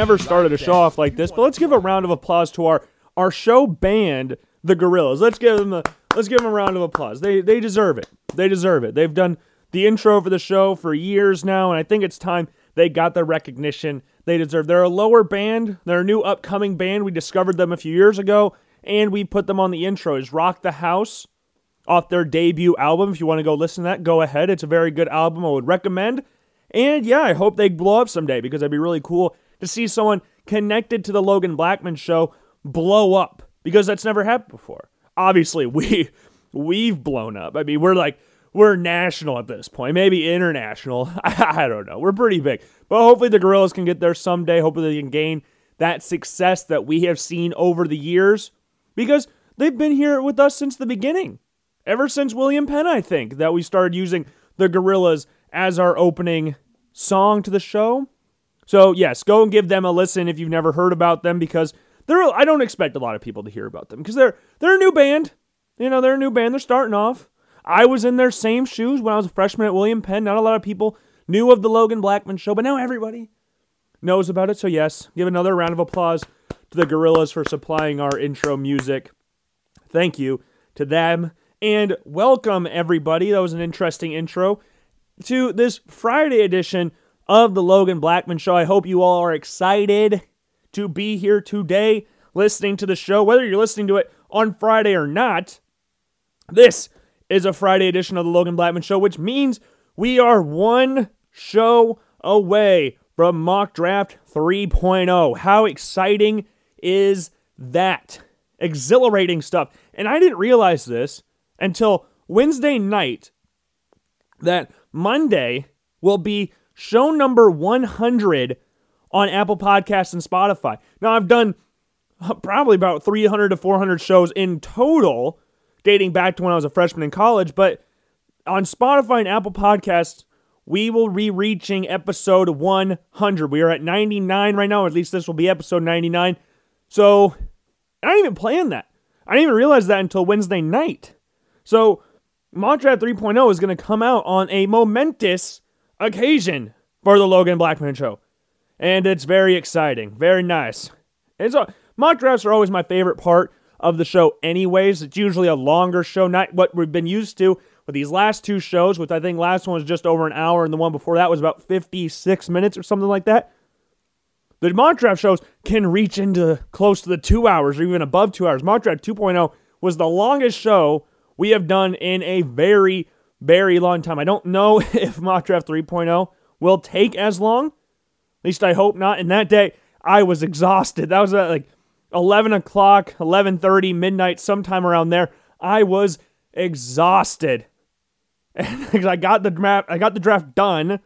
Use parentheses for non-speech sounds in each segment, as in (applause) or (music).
never started a show off like this, but let's give a round of applause to our our show band, the Gorillas. Let's give them a let's give them a round of applause. They they deserve it. They deserve it. They've done the intro for the show for years now, and I think it's time they got the recognition they deserve. They're a lower band. They're a new upcoming band. We discovered them a few years ago, and we put them on the intro. Is Rock the House off their debut album. If you want to go listen to that, go ahead. It's a very good album. I would recommend. And yeah, I hope they blow up someday because it'd be really cool to see someone connected to the Logan Blackman show blow up because that's never happened before. Obviously, we (laughs) we've blown up. I mean, we're like we're national at this point, maybe international. (laughs) I, don't know. We're pretty big, but hopefully the Gorillas can get there someday. Hopefully they can gain that success that we have seen over the years because they've been here with us since the beginning. Ever since William Penn, I think, that we started using the Gorillas as our opening song to the show. So, yes, go and give them a listen if you've never heard about them because they're I don't expect a lot of people to hear about them because they're they're a new band. You know, they're a new band. They're starting off. I was in their same shoes when I was a freshman at William Penn. Not a lot of people knew of the Logan Blackman show, but now everybody knows about it. So, yes, give another round of applause to the Gorillas for supplying our intro music. Thank you to them. And welcome, everybody. That was an interesting intro to this Friday edition of the Logan Blackman Show. I hope you all are excited to be here today listening to the show, whether you're listening to it on Friday or not. This is a Friday edition of the Logan Blackman Show, which means we are one show away from Mock Draft 3.0. How exciting is that? Exhilarating stuff. And I didn't realize this until Wednesday night that Monday will be show number 100 on Apple Podcasts and Spotify. Now, I've done uh, probably about 300 to 400 shows in total, dating back to when I was a freshman in college, but on Spotify and Apple Podcasts, we will be reaching episode 100. We are at 99 right now, at least this will be episode 99. So, I didn't even plan that. I didn't even realize that until Wednesday night. So, Draft 3.0 is going to come out on a momentous occasion for the Logan Blackman show. And it's very exciting, very nice. And so, mock drafts are always my favorite part of the show, anyways. It's usually a longer show, not what we've been used to with these last two shows, which I think last one was just over an hour, and the one before that was about 56 minutes or something like that. The mock draft shows can reach into close to the two hours or even above two hours. Mock draft 2.0 was the longest show we have done in a very, very long time. I don't know (laughs) if mock draft 3.0 will take as long. At least I hope not. And that day, I was exhausted. That was at like 11 o'clock, 11:30, midnight, sometime around there. I was exhausted. (laughs) because I got the draft. I got the draft done.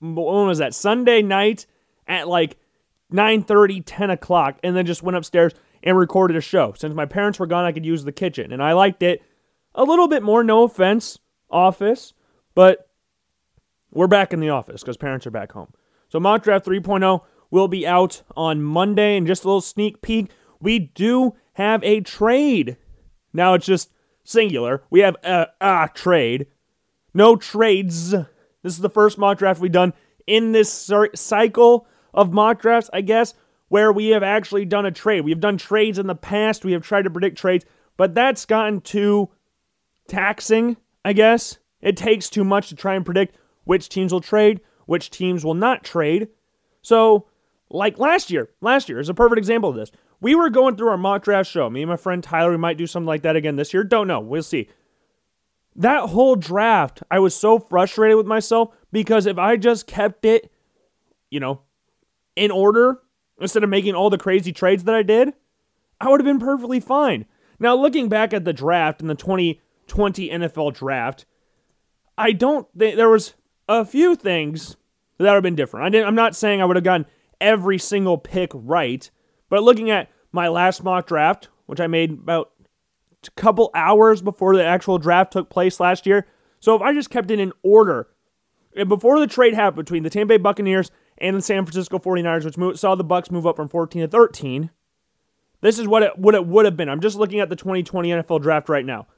When was that? Sunday night at like 9:30, 10 o'clock, and then just went upstairs and recorded a show. Since my parents were gone, I could use the kitchen, and I liked it a little bit more. No offense, office, but we're back in the office because parents are back home. So mock draft 3.0 will be out on Monday, and just a little sneak peek, we do have a trade. Now it's just singular. We have a, a trade. No trades. This is the first mock draft we've done in this cycle of mock drafts, I guess, where we have actually done a trade. We have done trades in the past. We have tried to predict trades, but that's gotten too taxing, I guess. It takes too much to try and predict which teams will trade, which teams will not trade. So, like last year, last year is a perfect example of this. We were going through our mock draft show. Me and my friend Tyler, we might do something like that again this year. Don't know. We'll see. That whole draft, I was so frustrated with myself because if I just kept it, you know, in order instead of making all the crazy trades that I did, I would have been perfectly fine. Now, looking back at the draft in the 2020 NFL draft, I don't think there was a few things that would have been different. I I'm not saying I would have gotten every single pick right, but looking at my last mock draft, which I made about a couple hours before the actual draft took place last year. So if I just kept it in order, and before the trade happened between the Tampa Bay Buccaneers and the San Francisco 49ers, which saw the Bucks move up from 14 to 13, this is what it, what it would have been. I'm just looking at the 2020 NFL draft right now.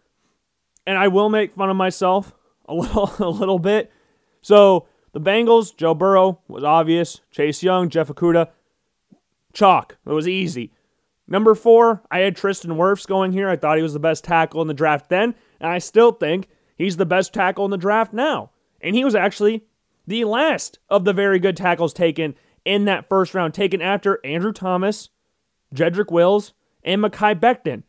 And I will make fun of myself a (laughs) little a little bit. So the Bengals, Joe Burrow was obvious. Chase Young, Jeff Okudah, Chalk. It was easy. Number four, I had Tristan Wirfs going here. I thought he was the best tackle in the draft then, and I still think he's the best tackle in the draft now. And he was actually the last of the very good tackles taken in that first round, taken after Andrew Thomas, Jedrick Wills, and Mekhi Becton.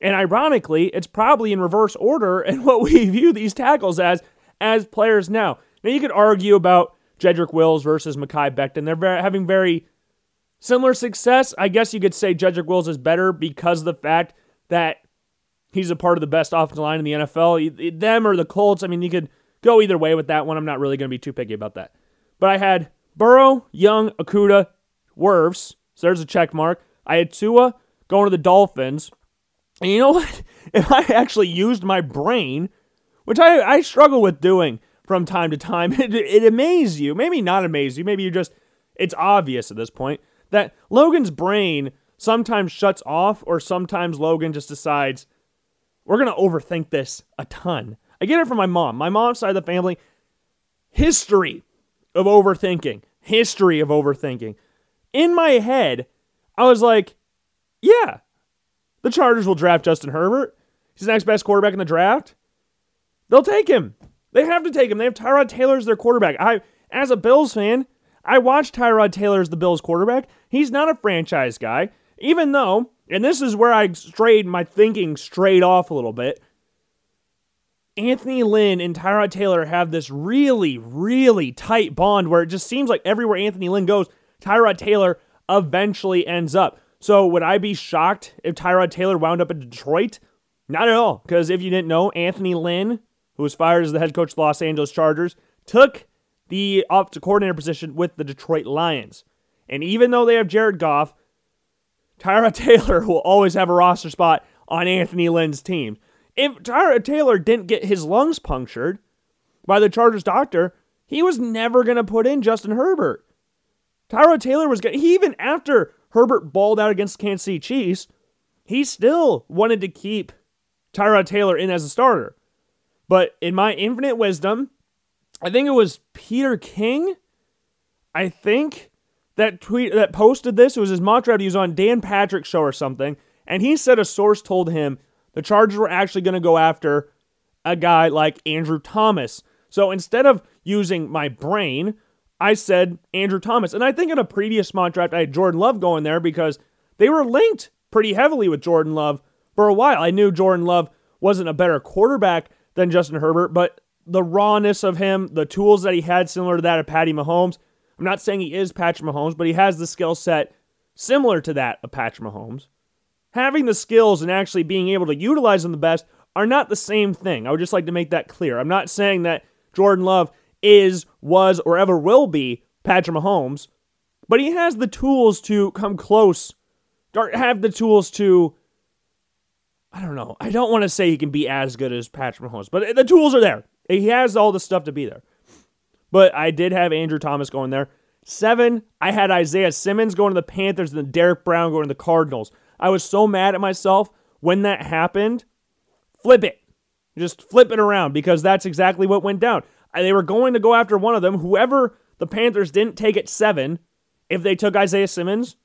And ironically, it's probably in reverse order (laughs) and what we view these tackles as as players now. Now you could argue about Jedrick Wills versus Mekhi Becton. They're very, having very similar success. I guess you could say Jedrick Wills is better because of the fact that he's a part of the best offensive line in the NFL. Them or the Colts. I mean, you could go either way with that one. I'm not really going to be too picky about that. But I had Burrow, Young, Okudah, Wirfs. So there's a check mark. I had Tua going to the Dolphins. And you know what? (laughs) If I actually used my brain, which I, I struggle with doing from time to time, (laughs) it, it amazes you. Maybe not amaze you. Maybe you just, it's obvious at this point that Logan's brain sometimes shuts off, or sometimes Logan just decides, we're going to overthink this a ton. I get it from my mom. My mom's side of the family, history of overthinking, history of overthinking. In my head, I was like, yeah, the Chargers will draft Justin Herbert. He's the next best quarterback in the draft. They'll take him. They have to take him. They have Tyrod Taylor as their quarterback. I, as a Bills fan, I watched Tyrod Taylor as the Bills quarterback. He's not a franchise guy, even though, and this is where I strayed my thinking straight off a little bit. Anthony Lynn and Tyrod Taylor have this really, really tight bond where it just seems like everywhere Anthony Lynn goes, Tyrod Taylor eventually ends up. So would I be shocked if Tyrod Taylor wound up in Detroit? Not at all, because if you didn't know, Anthony Lynn, who was fired as the head coach of the Los Angeles Chargers, took the offensive coordinator position with the Detroit Lions. And even though they have Jared Goff, Tyrod (laughs) Taylor will always have a roster spot on Anthony Lynn's team. If Tyrod Taylor didn't get his lungs punctured by the Chargers doctor, he was never going to put in Justin Herbert. Tyrod Taylor was. He even after Herbert balled out against Kansas City Chiefs, he still wanted to keep Tyrod Taylor in as a starter. But in my infinite wisdom, I think it was Peter King. I think that tweet that posted this. It was his mock draft. He was on Dan Patrick's show or something, and he said a source told him the Chargers were actually going to go after a guy like Andrew Thomas. So instead of using my brain, I said Andrew Thomas. And I think in a previous mock draft, I had Jordan Love going there because they were linked pretty heavily with Jordan Love for a while. I knew Jordan Love wasn't a better quarterback than Justin Herbert, but the rawness of him, the tools that he had similar to that of Patty Mahomes. I'm not saying he is Patrick Mahomes, but he has the skill set similar to that of Patrick Mahomes. Having the skills and actually being able to utilize them the best are not the same thing. I would just like to make that clear. I'm not saying that Jordan Love is, was, or ever will be Patrick Mahomes, but he has the tools to come close, or have the tools to I don't know. I don't want to say he can be as good as Patrick Mahomes, but the tools are there. He has all the stuff to be there. But I did have Andrew Thomas going there. Seven, I had Isaiah Simmons going to the Panthers and then Derrick Brown going to the Cardinals. I was so mad at myself when that happened. Flip it. Just flip it around because that's exactly what went down. They were going to go after one of them. Whoever the Panthers didn't take at seven, if they took Isaiah Simmons,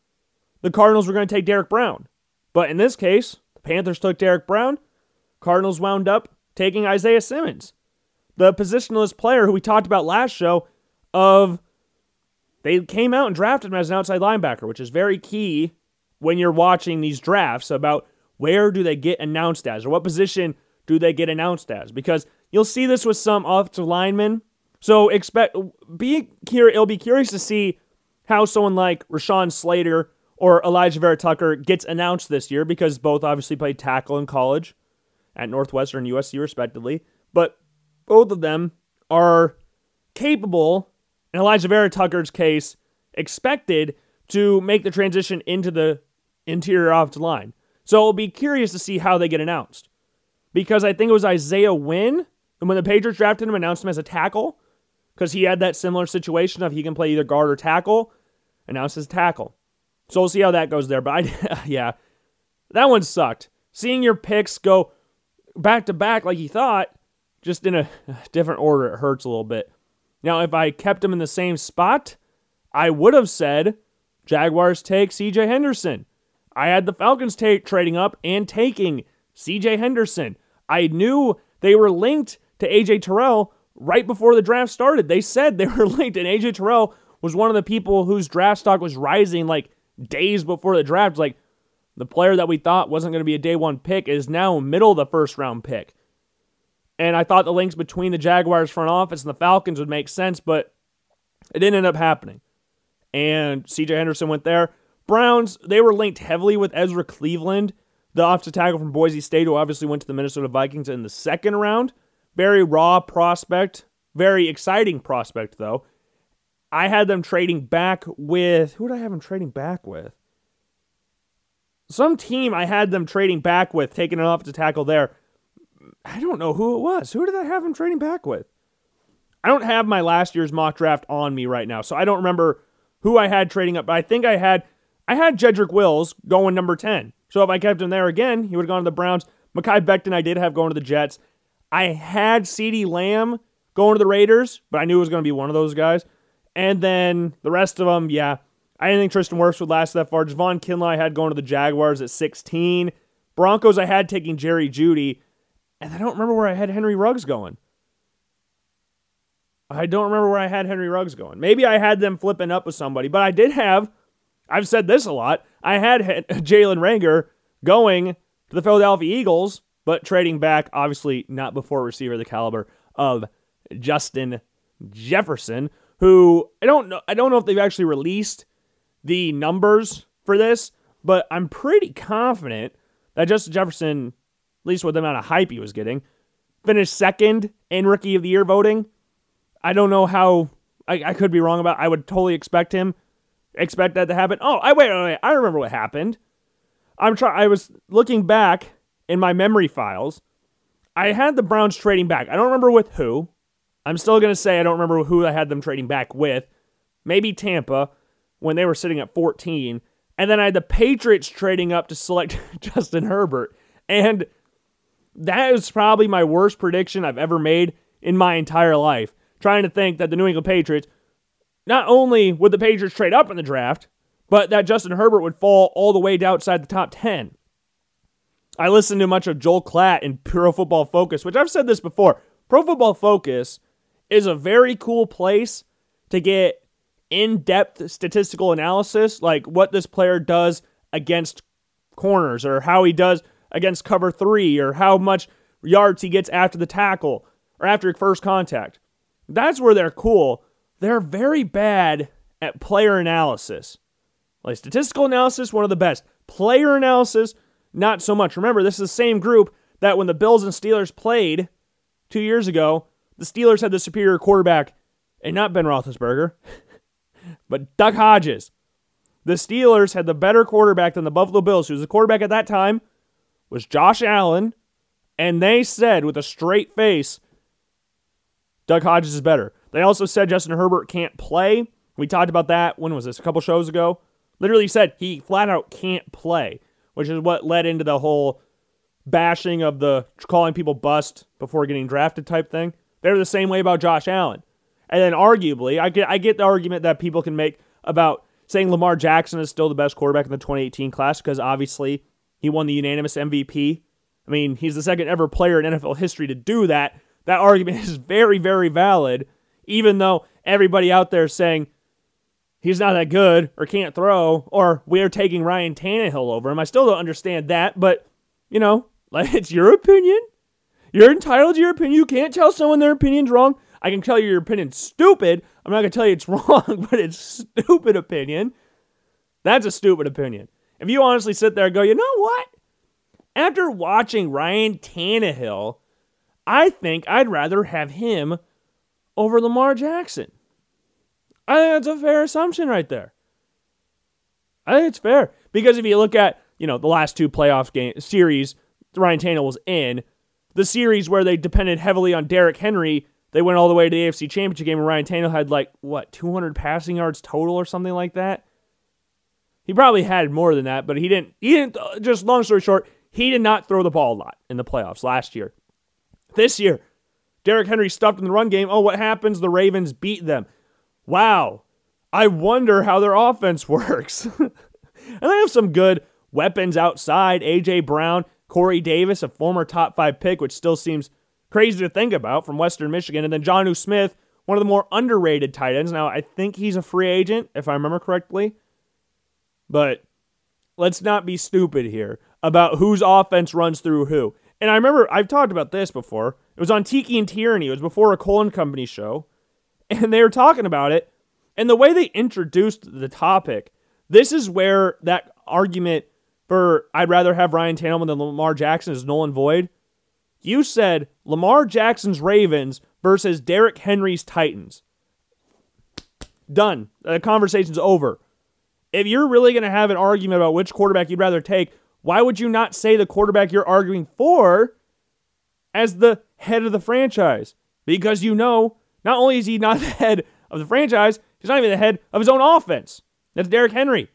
the Cardinals were going to take Derrick Brown. But in this case, the Panthers took Derrick Brown. Cardinals wound up taking Isaiah Simmons, the positionless player who we talked about last show. Of they came out and drafted him as an outside linebacker, which is very key when you're watching these drafts about where do they get announced as or what position do they get announced as because you'll see this with some offensive linemen. So expect be curious. It'll be curious to see how someone like Rashawn Slater or Alijah Vera-Tucker gets announced this year because both obviously played tackle in college at Northwestern and USC, respectively. But both of them are capable, in Alijah Vera-Tucker's case, expected to make the transition into the interior offensive line. So I'll be curious to see how they get announced. Because I think it was Isaiah Wynn, and when the Patriots drafted him, announced him as a tackle, because he had that similar situation of he can play either guard or tackle, announced as tackle. So we'll see how that goes there. But I, (laughs) yeah, that one sucked. Seeing your picks go back to back like you thought, just in a different order, it hurts a little bit. Now, if I kept him in the same spot, I would have said Jaguars take CJ Henderson. I had the Falcons trading up and taking CJ Henderson. I knew they were linked to AJ Terrell right before the draft started. They said they (laughs) were linked, and AJ Terrell was one of the people whose draft stock was rising like days before the draft. Like the player that we thought wasn't going to be a day one pick is now middle of the first round pick. And I thought the links between the Jaguars front office and the Falcons would make sense, but it didn't end up happening. And CJ Henderson went there. Browns, they were linked heavily with Ezra Cleveland, the offensive tackle from Boise State, who obviously went to the Minnesota Vikings in the second round. Very raw prospect, very exciting prospect, though. I had them trading back with who did I have them trading back with? Some team I had them trading back with, taking an offensive tackle there. I don't know who it was. Who did I have them trading back with? I don't have my last year's mock draft on me right now, so I don't remember who I had trading up. But I think I had I had Jedrick Wills going number ten. So if I kept him there again, he would have gone to the Browns. Mekhi Becton I did have going to the Jets. I had CeeDee Lamb going to the Raiders, but I knew it was going to be one of those guys. And then the rest of them, yeah. I didn't think Tristan Wirfs would last that far. Javon Kinlaw I had going to the Jaguars at 16. Broncos I had taking Jerry Jeudy. And I don't remember where I had Henry Ruggs going. I don't remember where I had Henry Ruggs going. Maybe I had them flipping up with somebody, but I did have, I've said this a lot, I had (laughs) Jalen Reagor going to the Philadelphia Eagles, but trading back, obviously not before receiver the caliber of Justin Jefferson, who I don't know I don't know if they've actually released the numbers for this, but I'm pretty confident that Justin Jefferson, at least with the amount of hype he was getting, finished second in rookie of the year voting. I don't know how I, I could be wrong about I would totally expect him expect that to happen. Oh, I wait, wait, wait. I remember what happened. I'm trying I was looking back in my memory files. I had the Browns trading back. I don't remember with who. I'm still going to say I don't remember who I had them trading back with. Maybe Tampa when they were sitting at 14. And then I had the Patriots trading up to select (laughs) Justin Herbert. And that is probably my worst prediction I've ever made in my entire life. Trying to think that the New England Patriots, not only would the Patriots trade up in the draft, but that Justin Herbert would fall all the way to outside the top 10. I listened to much of Joel Klatt in Pro Football Focus, which I've said this before. Pro Football Focus is a very cool place to get in depth statistical analysis, like what this player does against corners, or how he does against cover three, or how much yards he gets after the tackle or after first contact. That's where they're cool. They're very bad at player analysis. Like statistical analysis, one of the best. Player analysis, not so much. Remember, this is the same group that when the Bills and Steelers played two years ago, the Steelers had the superior quarterback, and not Ben Roethlisberger, (laughs) but Duck Hodges. The Steelers had the better quarterback than the Buffalo Bills, who was the quarterback at that time, was Josh Allen, and they said with a straight face, Duck Hodges is better. They also said Justin Herbert can't play. We talked about that. When was this? A couple shows ago. Literally said he flat out can't play, which is what led into the whole bashing of the calling people bust before getting drafted type thing. They're the same way about Josh Allen. And then arguably, I get I get the argument that people can make about saying Lamar Jackson is still the best quarterback in the 2018 class because obviously he won the unanimous MVP. I mean, he's the second ever player in NFL history to do that. That argument (laughs) is very, very valid, even though everybody out there is saying he's not that good or can't throw or we're taking Ryan Tannehill over him. I still don't understand that, but you know, (laughs) like it's your opinion. You're entitled to your opinion. You can't tell someone their opinion's wrong. I can tell you your opinion's stupid. I'm not to tell you it's (laughs) wrong, but it's stupid opinion. That's a stupid opinion. If you honestly sit there and go, you know what? After watching Ryan Tannehill, I think I'd rather have him over Lamar Jackson. I think that's a fair assumption right there. I think it's fair because if you look at you know the last two playoff game series Ryan Tannehill was in, the series where they depended heavily on Derrick Henry, they went all the way to the AFC Championship game, and Ryan Tannehill had like what 200 passing yards total or something like that. He probably had more than that, but he didn't. He didn't. Uh, just long story short, he did not throw the ball a lot in the playoffs last year. This year, Derrick Henry stuffed in the run game. Oh, what happens? The Ravens beat them. Wow. I wonder how their offense (laughs) works. and they have some good weapons outside. A.J. Brown, Corey Davis, a former top five pick, which still seems crazy to think about from Western Michigan. And then Jonnu Smith, one of the more underrated tight ends. Now, I think he's a free agent, if I remember correctly. But let's not be stupid here about whose offense runs through who. And I remember I've talked about this before. It was on Tiki and Tierney. It was before a Colin Company show. And they were talking about it. And the way they introduced the topic, this is where that argument for I'd rather have Ryan Tannehill than Lamar Jackson is null and void. You said Lamar Jackson's Ravens versus Derrick Henry's Titans. Done. The conversation's over. If you're really going to have an argument about which quarterback you'd rather take, why would you not say the quarterback you're arguing for as the head of the franchise? Because you know, not only is he not (laughs) the head of the franchise, he's not even the head of his own offense. That's Derrick Henry.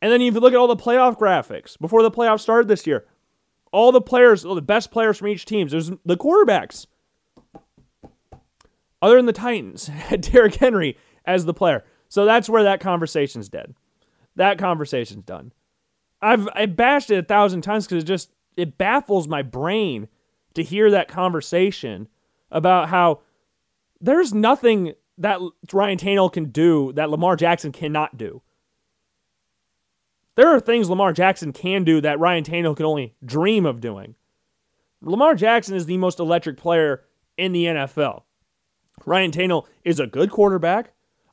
And then if you look at all the playoff graphics before the playoffs started this year, all the players, all the best players from each team, there's the quarterbacks. Other than the Titans, (laughs) had Derrick Henry as the player. So that's where that conversation's dead. That conversation's done. I've I bashed it a thousand times because it just it baffles my brain to hear that conversation about how there's nothing that Ryan Tannehill can do that Lamar Jackson cannot do. There are things Lamar Jackson can do that Ryan Tannehill can only dream of doing. Lamar Jackson is the most electric player in the NFL. Ryan Tannehill is a good quarterback.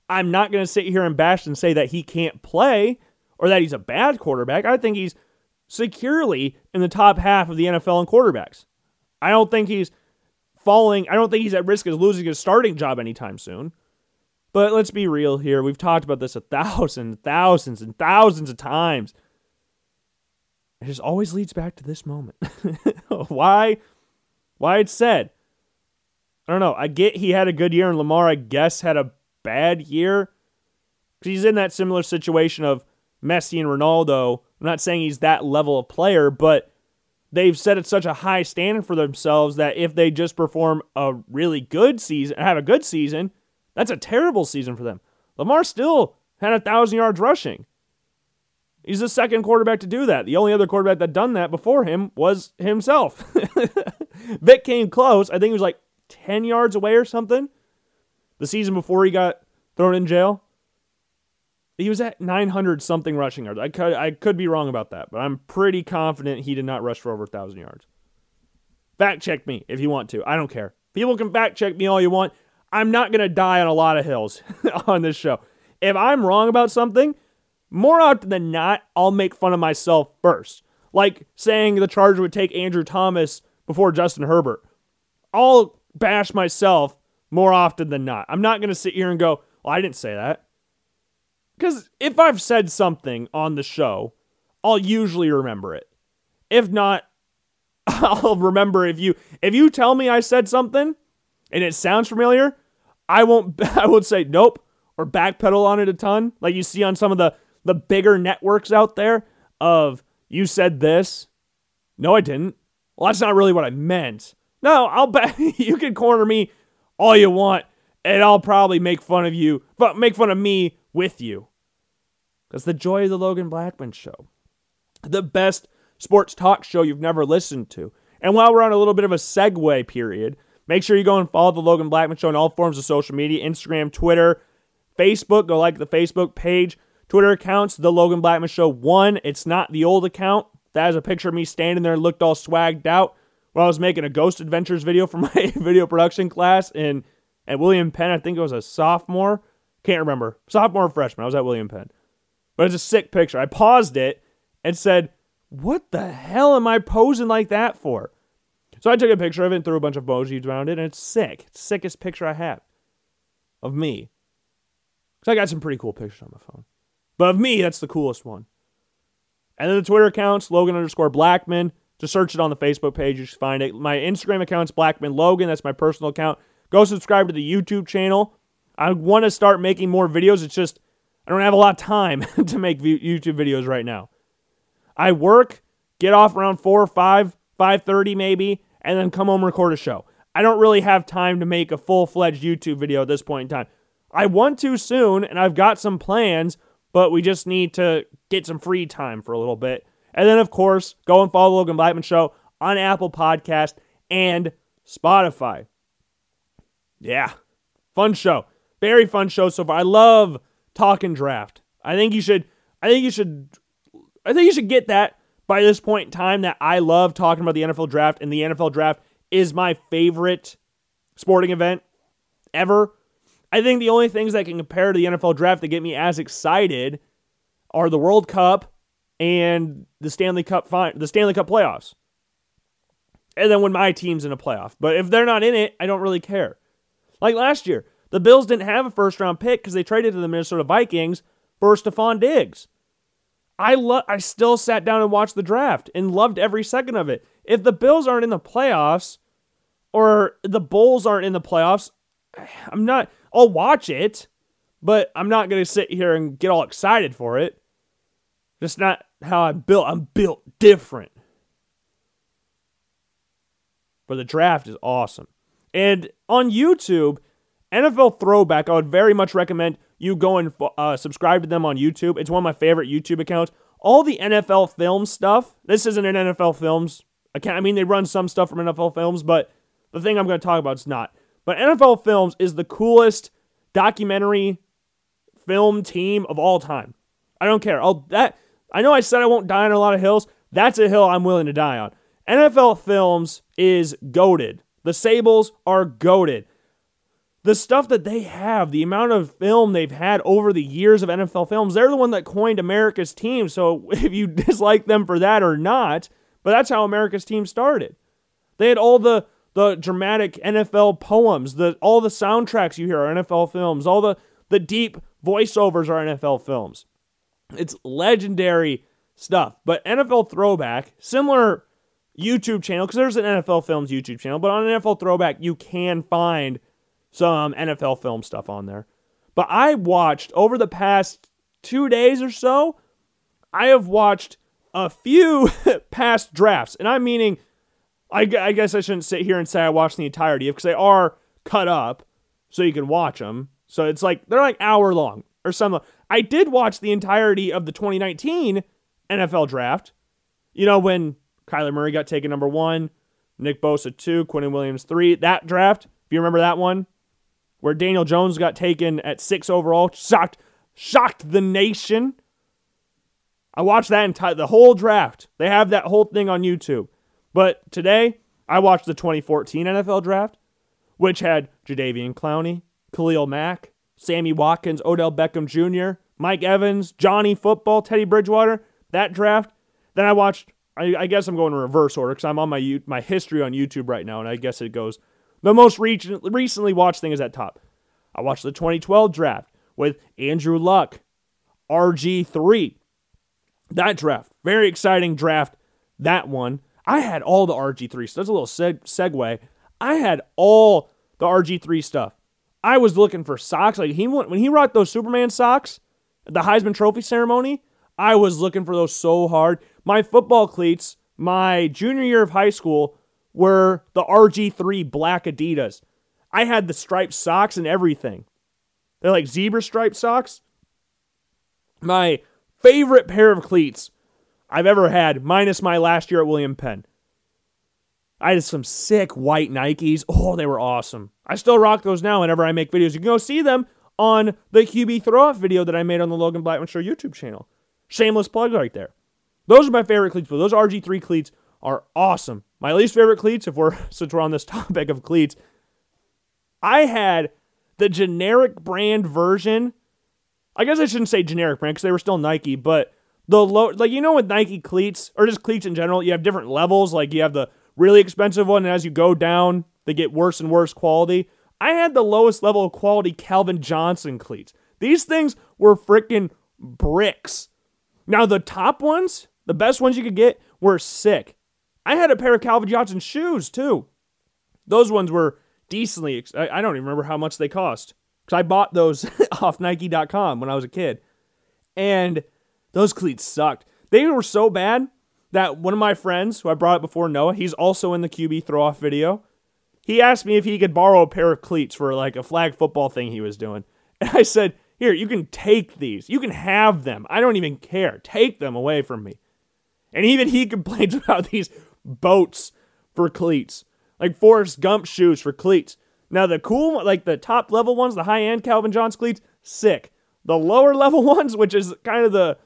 I'm not going to sit here and bash and say that he can't play or that he's a bad quarterback. I think he's securely in the top half of the NFL in quarterbacks. I don't think he's falling. I don't think he's at risk of losing his starting job anytime soon. But let's be real here. We've talked about this a thousand, thousands, and thousands of times. It just always leads back to this moment. (laughs) why? Why it's said. I don't know. I get he had a good year, and Lamar, I guess, had a bad year. He's in that similar situation of Messi and Ronaldo. I'm not saying he's that level of player, but they've set it such a high standard for themselves that if they just perform a really good season, have a good season, that's a terrible season for them. Lamar still had a thousand yards rushing. He's the second quarterback to do that. The only other quarterback that done that before him was himself. (laughs) Vic came close. I think he was like 10 yards away or something. The season before he got thrown in jail. He was at 900 something rushing yards. I could I could be wrong about that, but I'm pretty confident he did not rush for over 1000 yards. Fact check me if you want to. I don't care. People can fact check me all you want. I'm not going to die on a lot of hills (laughs) on this show. If I'm wrong about something, more often than not, I'll make fun of myself first. Like saying the Charger would take Andrew Thomas before Justin Herbert. I'll bash myself more often than not. I'm not going to sit here and go, well, I didn't say that. Because if I've said something on the show, I'll usually remember it. If not, (laughs) I'll remember if you if you tell me I said something and it sounds familiar, I won't (laughs) I would say nope or backpedal on it a ton like you see on some of the the bigger networks out there of you said this. No, I didn't. Well, that's not really what I meant. No, I'll bet (laughs) you can corner me all you want and I'll probably make fun of you, but make fun of me with you. Because the joy of the Logan Blackman show, the best sports talk show you've never listened to. And while we're on a little bit of a segue period, make sure you go and follow the Logan Blackman show on all forms of social media Instagram, Twitter, Facebook. Go like the Facebook page. Twitter accounts, The Logan Blackman Show 1. It's not the old account. That has a picture of me standing there and looked all swagged out when I was making a Ghost Adventures video for my (laughs) video production class in at William Penn. I think it was a sophomore. Can't remember. Sophomore or freshman. I was at William Penn. But it's a sick picture. I paused it and said, What the hell am I posing like that for? So I took a picture of it and threw a bunch of emojis around it, and it's sick. It's sickest picture I have of me. Because I got some pretty cool pictures on my phone. But of me, that's the coolest one. And then the Twitter account's Logan underscore Blackman. Just search it on the Facebook page. You should find it. My Instagram account's Blackman Logan. That's my personal account. Go subscribe to the YouTube channel. I want to start making more videos. It's just I don't have a lot of time (laughs) to make YouTube videos right now. I work, get off around 4 or 5, 5:30 maybe, and then come home record a show. I don't really have time to make a full-fledged YouTube video at this point in time. I want to soon, and I've got some plans, but we just need to get some free time for a little bit. And then, of course, go and follow Logan Blackman Show on Apple Podcast and Spotify. Yeah, fun show. Very fun show so far. I love talking draft. I think you should. I think you should. I think you should get that by this point in time that I love talking about the NFL draft, and the NFL draft is my favorite sporting event ever. I think the only things that can compare to the NFL draft that get me as excited are the World Cup and the Stanley Cup the Stanley Cup playoffs. And then when my team's in a playoff. But if they're not in it, I don't really care. Like last year, the Bills didn't have a first round pick because they traded to the Minnesota Vikings for Stefon Diggs. I lo- I still sat down and watched the draft and loved every second of it. If the Bills aren't in the playoffs or the Bulls aren't in the playoffs, I'm not I'll watch it, but I'm not going to sit here and get all excited for it. Just not how I'm built. I'm built different. But the draft is awesome. And on YouTube, NFL Throwback, I would very much recommend you go and uh, subscribe to them on YouTube. It's one of my favorite YouTube accounts. All the NFL film stuff. This isn't an NFL Films account. I mean, they run some stuff from NFL Films, but the thing I'm going to talk about is not. But NFL Films is the coolest documentary film team of all time. I don't care. I'll, that I know I said I won't die on a lot of hills. That's a hill I'm willing to die on. NFL Films is goaded. The Sabols are goaded the stuff that they have, the amount of film they've had over the years of NFL films, they're the one that coined America's team. So (laughs) if you (laughs) dislike them for that or not, but that's how America's team started. They had all the the dramatic NFL poems, the all the soundtracks you hear are NFL films, all the the deep voiceovers are NFL films. It's legendary stuff. But NFL Throwback, similar YouTube channel, because there's an NFL Films YouTube channel, but on NFL Throwback, you can find some NFL film stuff on there. But I watched over the past two days or so, I have watched a few (laughs) past drafts. And I'm meaning, I, I guess I shouldn't sit here and say I watched the entirety of because they are cut up so you can watch them. So it's like, they're like hour long or something. I did watch the entirety of the 2019 NFL draft. You know, when Kyler Murray got taken number one, Nick Bosa two, Quinnen Williams three. That draft, if you remember that one, where Daniel Jones got taken at six overall, shocked, shocked the nation. I watched that entire the whole draft. They have that whole thing on YouTube. But today, I watched the 2014 NFL draft, which had Jadeveon Clowney, Khalil Mack, Sammy Watkins, Odell Beckham Jr., Mike Evans, Johnny Football, Teddy Bridgewater. That draft. Then I watched. I, I guess I'm going in reverse order because I'm on my my history on YouTube right now, and I guess it goes the most recently watched thing is at top. I watched the 2012 draft with Andrew Luck, RG3. That draft, very exciting draft. That one. I had all the RG3 stuff. That's a little seg- segue. I had all the RG3 stuff. I was looking for socks. Like he went, when he rocked those Superman socks at the Heisman Trophy ceremony, I was looking for those so hard. My football cleats, my junior year of high school, were the RG3 black Adidas. I had the striped socks and everything. They're like zebra striped socks. My favorite pair of cleats I've ever had, minus my last year at William Penn. I had some sick white Nikes. Oh, they were awesome. I still rock those now whenever I make videos. You can go see them on the QB throw off video that I made on the Logan Blackman Show YouTube channel. Shameless plug right there. Those are my favorite cleats, but those RG3 cleats are awesome. My least favorite cleats, if we're (laughs) since we're on this (laughs) topic of cleats, I had the generic brand version. I guess I shouldn't say generic brand because they were still Nike, but the low, like you know, with Nike cleats or just cleats in general, you have different levels. Like you have the really expensive one, and as you go down, they get worse and worse quality. I had the lowest level of quality Calvin Johnson cleats. These things were freaking bricks. Now the top ones, the best ones you could get, were sick. I had a pair of Calvin Johnson shoes too. Those ones were decently, I don't even remember how much they cost because I bought those (laughs) off Nike.com when I was a kid. And those cleats sucked. They were so bad that one of my friends, who I brought up before, Noah, he's also in the QB throw off video. He asked me if he could borrow a pair of cleats for like a flag football thing he was doing. (laughs) And I said, Here, you can take these. You can have them. I don't even care. Take them away from me. And even he (laughs) complains about these boats for cleats, like Forrest Gump shoes for cleats. Now, the cool, like the top level ones, the high end Calvin John's cleats, sick. The lower (laughs) level ones, which is kind of the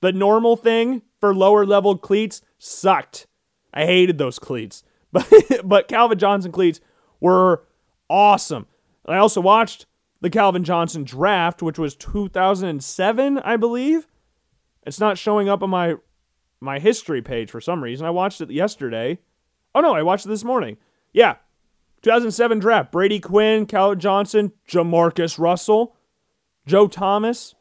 the normal thing for lower level cleats, sucked. I hated those cleats. (laughs) But but Calvin Johnson cleats were awesome. I also watched the Calvin Johnson draft, which was 2007, I believe. It's not showing up on my my history page for some reason. I watched it yesterday. Oh no, I watched it this morning. Yeah. 2007 draft. Brady Quinn, Cal Johnson, Jamarcus Russell, Joe Thomas.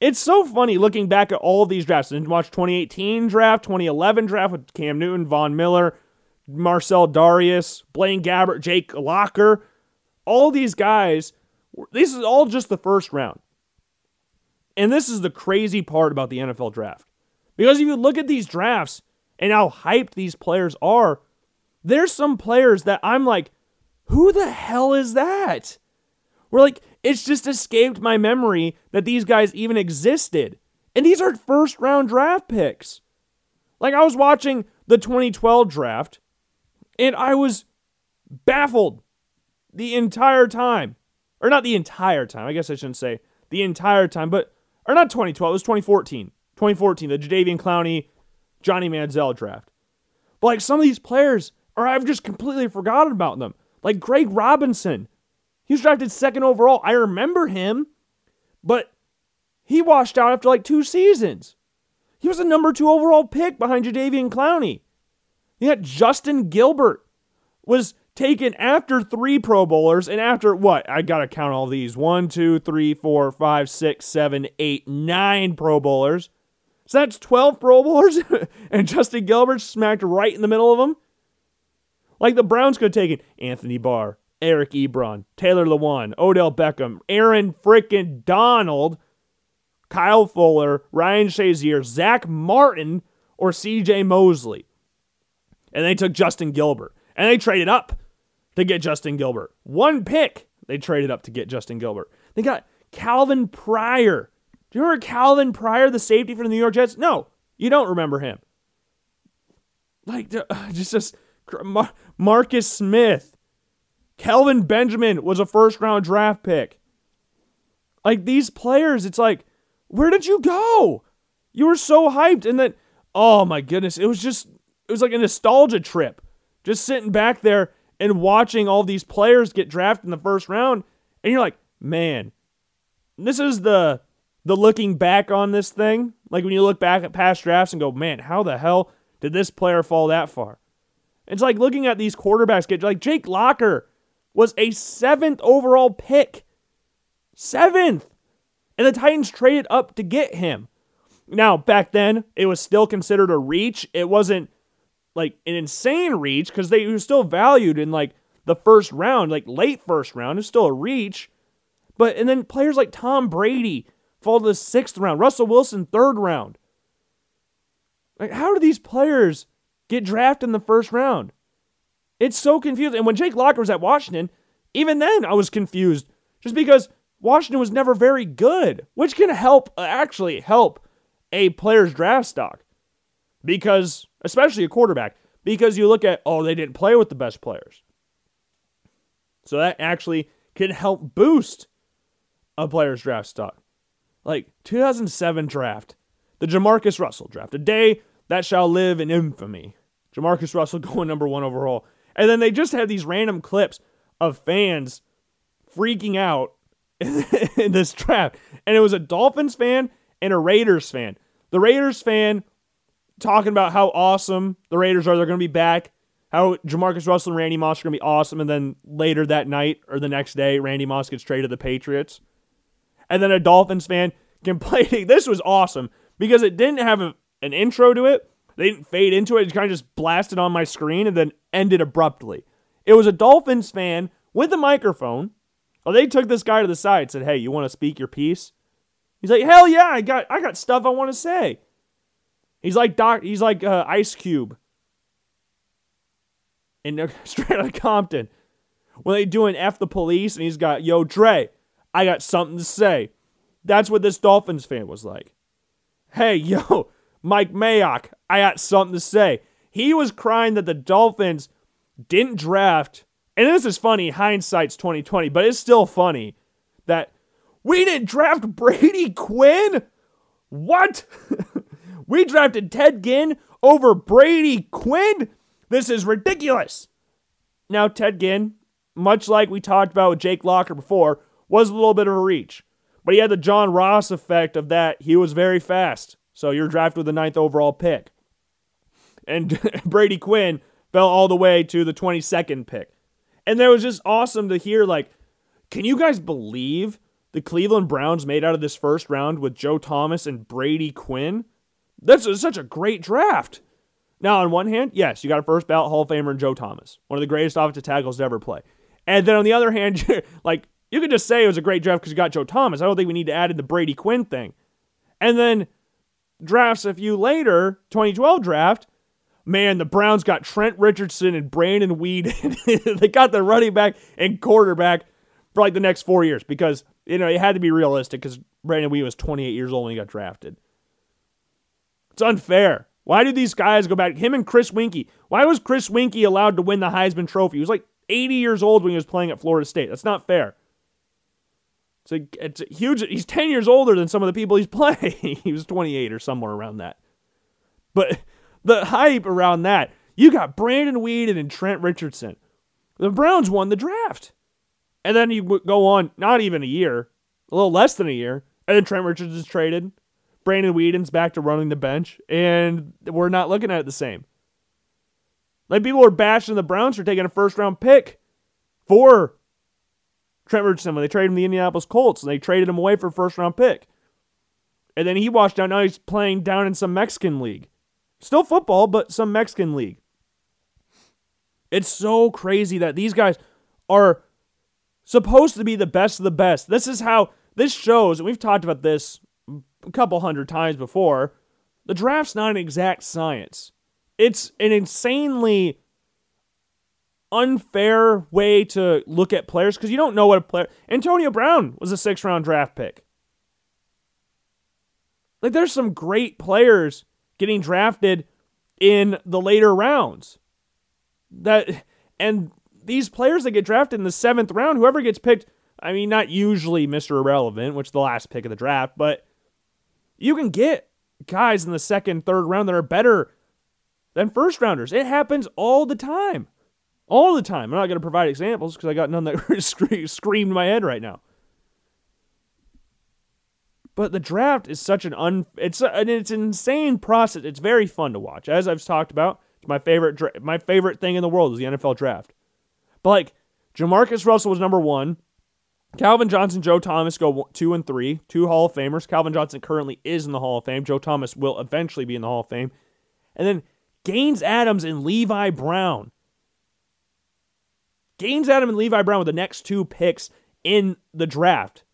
It's so funny looking back at all these drafts and watch 2018 draft, 2011 draft with Cam Newton, Von Miller, Marcell Dareus, Blaine Gabbert, Jake Locker. All these guys, this is all just the first round. And this is the crazy part about the NFL draft. Because if you look at these drafts and how hyped these players are, there's some players that I'm like, who the hell is that? We're like, it's just escaped my memory that these guys even existed. And these are first round draft picks. Like I was watching the 2012 draft and I was baffled the entire time. Or not the entire time. I guess I shouldn't say the entire time, but or not 2012, it was 2014. 2014, the Jadeveon Clowney, Johnny Manziel draft. But like some of these players, or I've just completely forgotten about them. Like Greg Robinson, he was drafted second overall. I remember him, but he washed out after like two seasons. He was a number two overall pick behind Jadeveon Clowney. Got Justin Gilbert was taken after three Pro Bowlers and after what? I gotta count all these. One, two, three, four, five, six, seven, eight, nine Pro Bowlers. So that's 12 Pro Bowlers, (laughs) and Justin Gilbert smacked right in the middle of them. Like the Browns could have taken Anthony Barr, Eric Ebron, Taylor Lewan, Odell Beckham, Aaron frickin' Donald, Kyle Fuller, Ryan Shazier, Zack Martin, or CJ Mosley. And they took Justin Gilbert. And they traded up to get Justin Gilbert. One pick they traded up to get Justin Gilbert. They got Calvin Pryor. Do you remember Calvin Pryor, the safety for the New York Jets? No, you don't remember him. Like, uh, (laughs) just, just Marcus Smith, Kelvin Benjamin was a first round draft pick. Like these players, it's like, where did you go? You were so hyped. And then, oh my goodness, it was just, it was like a nostalgia trip. Just sitting back there and watching all these players get drafted in the first round. And you're like, man, this is the the looking back on this thing. Like when you look back at past drafts and go, man, how the hell did this player fall that far? It's like looking at these quarterbacks get like Jake Locker was a seventh overall pick. Seventh. And the Titans traded up to get him. Now, back then, it was still considered a reach. It wasn't like an insane reach because they were still valued in like the first round, like late first round. It's still a reach. But, and then players like Tom Brady fall to the sixth round, Russell Wilson, third round. Like, how do these players get drafted in the first round? It's so confusing. And when Jake Locker was at Washington, even then I was confused just because Washington was never very good, which can help, uh, actually help a player's draft stock. Because, especially a quarterback, because you look at, oh, they didn't play with the best players. So that actually can help boost a player's draft stock. Like 2007 draft, the Jamarcus Russell draft, a day that shall live in infamy. Jamarcus Russell (laughs) going number one overall. And then they just had these random clips of fans freaking out (laughs) in this draft. And it was a Dolphins fan and a Raiders fan. The Raiders fan talking about how awesome the Raiders are. They're going to be back. How Jamarcus Russell and Randy Moss are going to be awesome. And then later that night or the next day, Randy Moss gets traded to the Patriots. And then a Dolphins fan complaining, (laughs) this was awesome because it didn't have a, an intro to it. They didn't fade into it. It kind of just blasted on my screen and then ended abruptly. It was a Dolphins fan with a microphone. Oh, they took this guy to the side, said, "Hey, you want to speak your piece?" He's like, "Hell yeah, I got I got stuff I want to say." He's like Doc. He's like uh, Ice Cube. And (laughs) straight out of Compton, when they doing f the police, and he's got, "Yo, Dre, I got something to say. That's what this Dolphins fan was like. Hey, (laughs) yo, Mike Mayock, I got something to say. He was crying that the Dolphins didn't draft, and this is funny, hindsight's 2020, but it's still funny that we didn't draft (laughs) Brady Quinn. What? (laughs) we drafted Ted Ginn over Brady Quinn? This is ridiculous. Now, Ted Ginn, much like we talked about with Jake Locker before, was a little bit of a reach. But he had the John Ross effect of that. He was very fast. So you're drafted with the ninth overall pick. And (laughs) Brady Quinn fell all the way to the 22nd pick. And that was just awesome to hear, like, can you guys believe the Cleveland Browns made out of this first round with Joe Thomas and Brady Quinn? That's such a great draft. Now, on one hand, yes, you got a first ballot Hall of Famer in Joe Thomas, one of the greatest offensive tackles to ever play. And then on the other hand, (laughs) like you could just say it was a great draft because you got Joe Thomas. I don't think we need to add in the Brady Quinn thing. And then drafts a few later, 2012 draft, man, the Browns got Trent Richardson and Brandon Weeden. (laughs) they got the running back and quarterback for like the next four years because you know it had to be realistic because Brandon Weeden was 28 years old when he got drafted. It's unfair. Why do these guys go back? Him and Chris Weinke. Why was Chris Weinke allowed to win the Heisman Trophy? He was like 80 years old when he was playing at Florida State. That's not fair. It's a, it's a huge. He's 10 years older than some of the people he's (laughs) playing. he was 28 or somewhere around that. But the hype around that, you got Brandon Weeden and Trent Richardson. The Browns won the draft. And then you go on, not even a year, a little less than a year, and then Trent Richardson's traded. Brandon Weeden's back to running the bench, and we're not looking at it the same. Like people were bashing the Browns for taking a first round pick for Trent Richardson when they traded him the Indianapolis Colts, and they traded him away for a first round pick. And then he washed out. Now he's playing down in some Mexican league. Still football, but some Mexican league. It's so crazy that these guys are supposed to be the best of the best. This is how this shows, and we've talked about this a couple hundred times before, the draft's not an exact science. It's an insanely unfair way to look at players because you don't know what a player. Antonio Brown was a six round draft pick. Like, there's some great players getting drafted in the later rounds. That and these players that get drafted in the seventh round, whoever gets picked, I mean, not usually Mr. Irrelevant, which is the last pick of the draft, but you can get guys in the second, third round that are better than first rounders. It happens all the time. All the time. I'm not going to provide examples because I got none that (laughs) screamed my head right now. But the draft is such an un it's uh, a, it's an insane process. It's very fun to watch. As I've talked about, it's my favorite dra- my favorite thing in the world is the NFL draft. But like JaMarcus Russell was number 1. Calvin Johnson, Joe Thomas go two and three, two Hall of Famers. Calvin Johnson currently is in the Hall of Fame. Joe Thomas will eventually be in the Hall of Fame. And then Gaines Adams and Levi Brown. Gaines Adam and Levi Brown with the next two picks in the draft.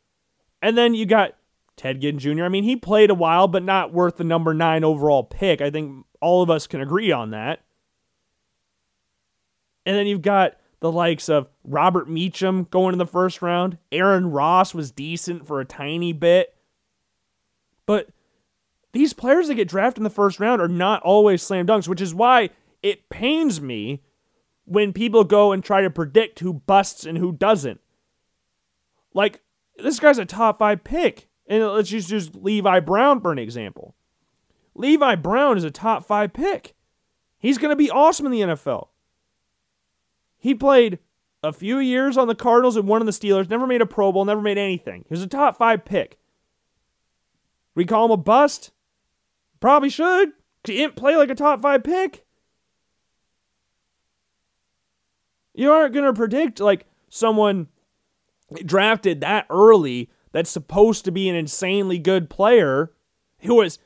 And then you got Ted Ginn Jr. I mean, he played a while, but not worth the number nine overall pick. I think all of us can agree on that. And then you've got the likes of Robert Meacham going in the first round. Aaron Ross was decent for a tiny bit. But these players that get drafted in the first round are not always slam dunks, which is why it pains me when people go and try to predict who busts and who doesn't. Like, this guy's a top five pick. And let's just use Levi Brown for an example. Levi Brown is a top five pick. He's going to be awesome in the NFL. He played a few years on the Cardinals and one of the Steelers, never made a Pro Bowl, never made anything. He was a top five pick. We call him a bust? Probably should. He didn't play like a top five pick. You aren't going to predict like someone drafted that early that's supposed to be an insanely good player who was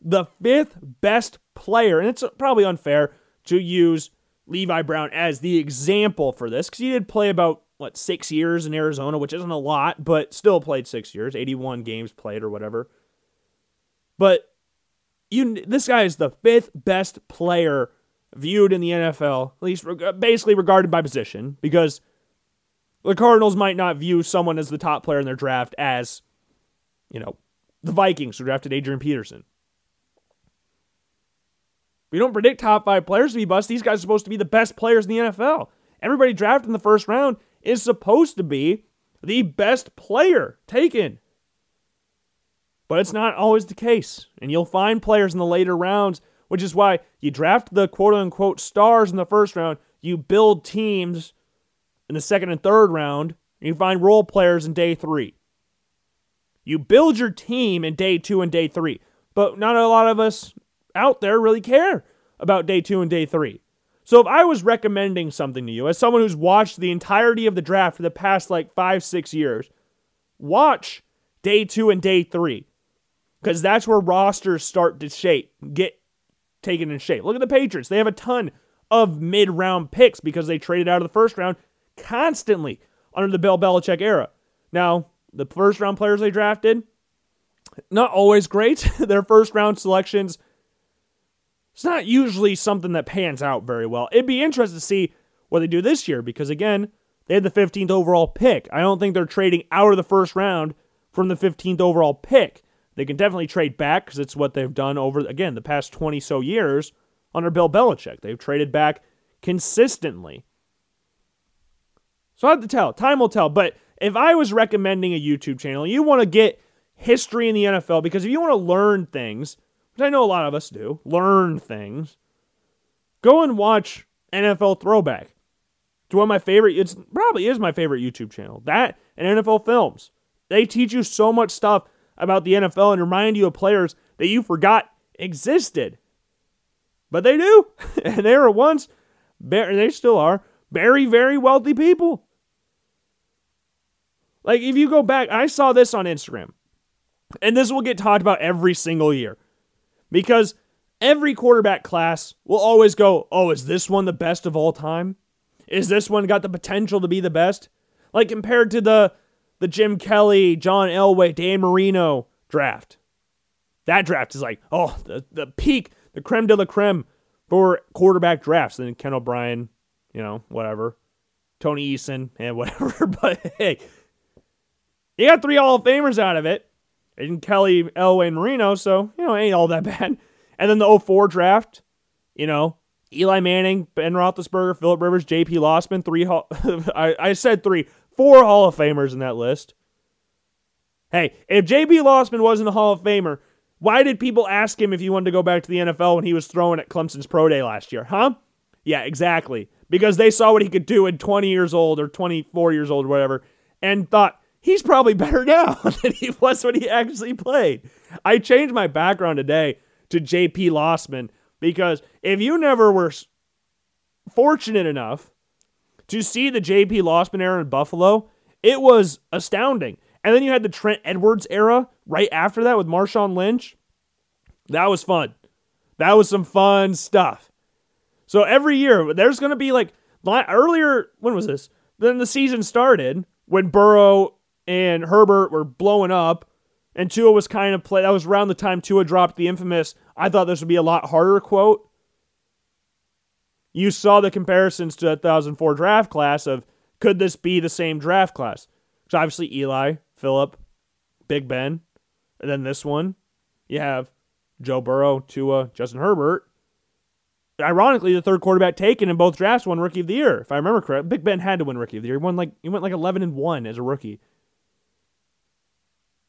the fifth best player. And it's probably unfair to use Levi Brown as the example for this because he did play about what six years in Arizona, which isn't a lot, but still played six years, 81 games played or whatever. But you, this guy is the fifth best player viewed in the NFL, at least basically regarded by position, because The Cardinals might not view someone as the top player in their draft as, you know, the Vikings who drafted Adrian Peterson. We don't predict top five players to be bust. These guys are supposed to be the best players in the NFL. Everybody drafted in the first round is supposed to be the best player taken. But it's not always the case. And you'll find players in the later rounds, which is why you draft the quote unquote stars in the first round, you build teams in the second and third round, and you find role players in day three. You build your team in day two and day three. But not a lot of us out there really care about day two and day three. So if I was recommending something to you, as someone who's watched the entirety of the draft for the past like five, six years, watch day two and day three. Because that's where rosters start to shape, get taken in shape. Look at the Patriots. They have a ton of mid round picks because they traded out of the first round constantly under the Bill Belichick era. Now, the first round players they drafted, not always great. (laughs) Their first round selections it's not usually something that pans out very well. It'd be interesting to see what they do this year because, again, they had the 15th overall pick. I don't think they're trading out of the first round from the 15th overall pick. They can definitely trade back because it's what they've done over, again, the past 20 so years under Bill Belichick. They've traded back consistently. So I have to tell. Time will tell. But if I was recommending a YouTube channel, you want to get history in the NFL because if you want to learn things, which I know a lot of us do, learn things, go and watch NFL Throwback. It's one of my favorite, it's probably is my favorite YouTube channel. That and NFL Films. They teach you so much stuff about the NFL and remind you of players that you forgot existed. But they do. (laughs) and they were once, they still are, very, very wealthy people. Like, if you go back, I saw this on Instagram, and this will get talked about every single year because every quarterback class will always go, oh, is this one the best of all time? Is this one got the potential to be the best? Like compared to the the Jim Kelly, John Elway, Dan Marino draft. That draft is like, oh, the, the peak, the creme de la creme for quarterback drafts. Then Ken O'Brien, you know, whatever. Tony Eason, (laughs) and whatever. (laughs) but hey, you got three Hall of Famers out of it and Kelly, Elway, and Marino, so, you know, ain't all that (laughs) bad. And then the 04 draft, you know, Eli Manning, Ben Roethlisberger, Philip Rivers, J.P. Losman, three, I, I said three, four Hall of Famers in that list. Hey, if J.P. Losman wasn't a Hall of Famer, why did people ask him if he wanted to go back to the NFL when he was throwing at Clemson's Pro Day last year? Huh? Yeah, exactly. Because they saw what he could do at 20 years old or 24 years old or whatever and thought, he's probably better (laughs) now than he was when he actually played. I changed my background today to JP Losman because if you never were fortunate enough to see the JP Losman era in Buffalo, it was astounding. And then you had the Trent Edwards era right after that with Marshawn Lynch. That was fun. That was some fun stuff. So every year, there's going to be like earlier, when was this? Then the season started when Burrow and Herbert were blowing up, and Tua was kind of play. That was around the time Tua dropped the infamous "I thought this would be a lot harder" quote. You saw the comparisons to the 2004 draft class of could this be the same draft class? Because obviously Eli, Philip, Big Ben, and then this one, you have Joe Burrow, Tua, Justin Herbert. Ironically, the third quarterback taken in both drafts won Rookie of the Year, if I remember correct. Big Ben had to win Rookie of the Year. He won like he went like 11 and one as a rookie. (laughs)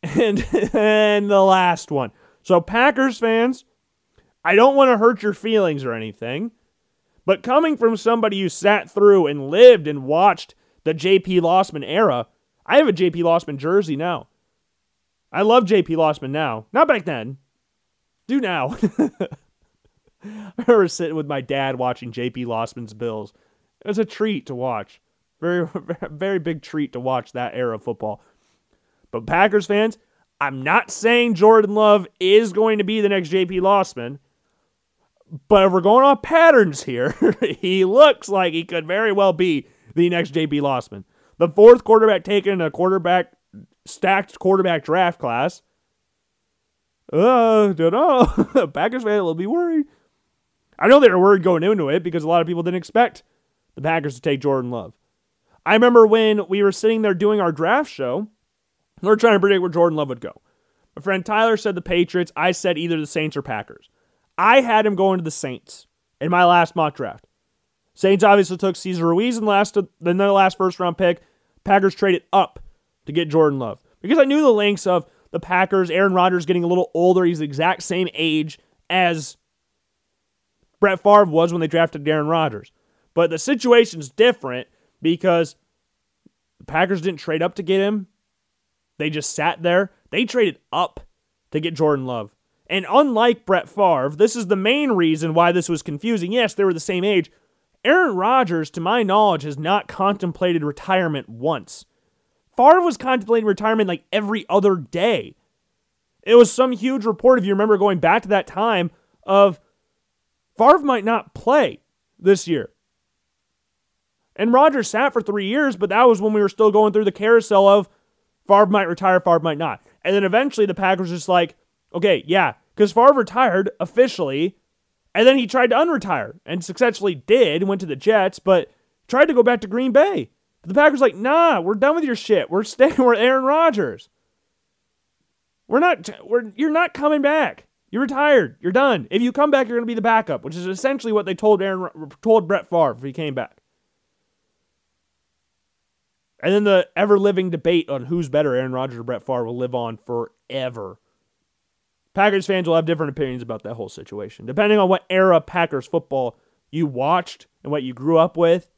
And and the last one. So Packers fans, I don't want to hurt your feelings or anything, but coming from somebody who sat through and lived and watched the JP Losman era, I have a JP Losman jersey now. I love JP Losman now. Not back then. Do now. (laughs) I remember sitting with my dad watching JP Losman's Bills. It was a treat to watch. Very, (laughs) very big treat to watch that era of football. But Packers fans, I'm not saying Jordan Love is going to be the next JP Losman. But if we're going off patterns here, (laughs) he looks like he could very well be the next J.P. Losman. The fourth quarterback taken in a quarterback stacked quarterback draft class. Uh, don't know. (laughs) Packers fans will be worried. I know they were worried going into it because a lot of people didn't expect the Packers to take Jordan Love. I remember when we were sitting there doing our draft show, we were trying to predict where Jordan Love would go. My friend Tyler said the Patriots. I said either the Saints or Packers. I had him going to the Saints in my last mock draft. Saints obviously took Cesar Ruiz in the last, then their last first round pick. Packers traded up to get Jordan Love because I knew the links of the Packers, Aaron Rodgers getting a little older. He's the exact same age as Brett Favre was when they drafted Aaron Rodgers. But the situation's different because the Packers didn't trade up to get him. They just sat there. They traded up to get Jordan Love. And unlike Brett Favre, this is the main reason why this was confusing. Yes, they were the same age. Aaron Rodgers, to my knowledge, has not contemplated retirement once. Favre was contemplating retirement like every other day. It was some huge report, if you remember going back to that time, of Favre might not play this year. And Rodgers sat for three years, but that was when we were still going through the carousel of Favre might retire, Favre might not. And then eventually the Packers just like, okay, yeah, because Favre retired officially, and then he tried to unretire and successfully did, went to the Jets, but tried to go back to Green Bay. But the Packers like, nah, we're done with your shit. We're staying (laughs) with Aaron Rodgers. We're not. We're you're not coming back. You're retired. You're done. If you come back, you're going to be the backup, which is essentially what they told Aaron told Brett Favre if he came back. And then the ever living debate on who's better, Aaron Rodgers or Brett Favre, will live on forever. Packers fans will have different opinions about that whole situation, depending on what era Packers football you watched and what you grew up with.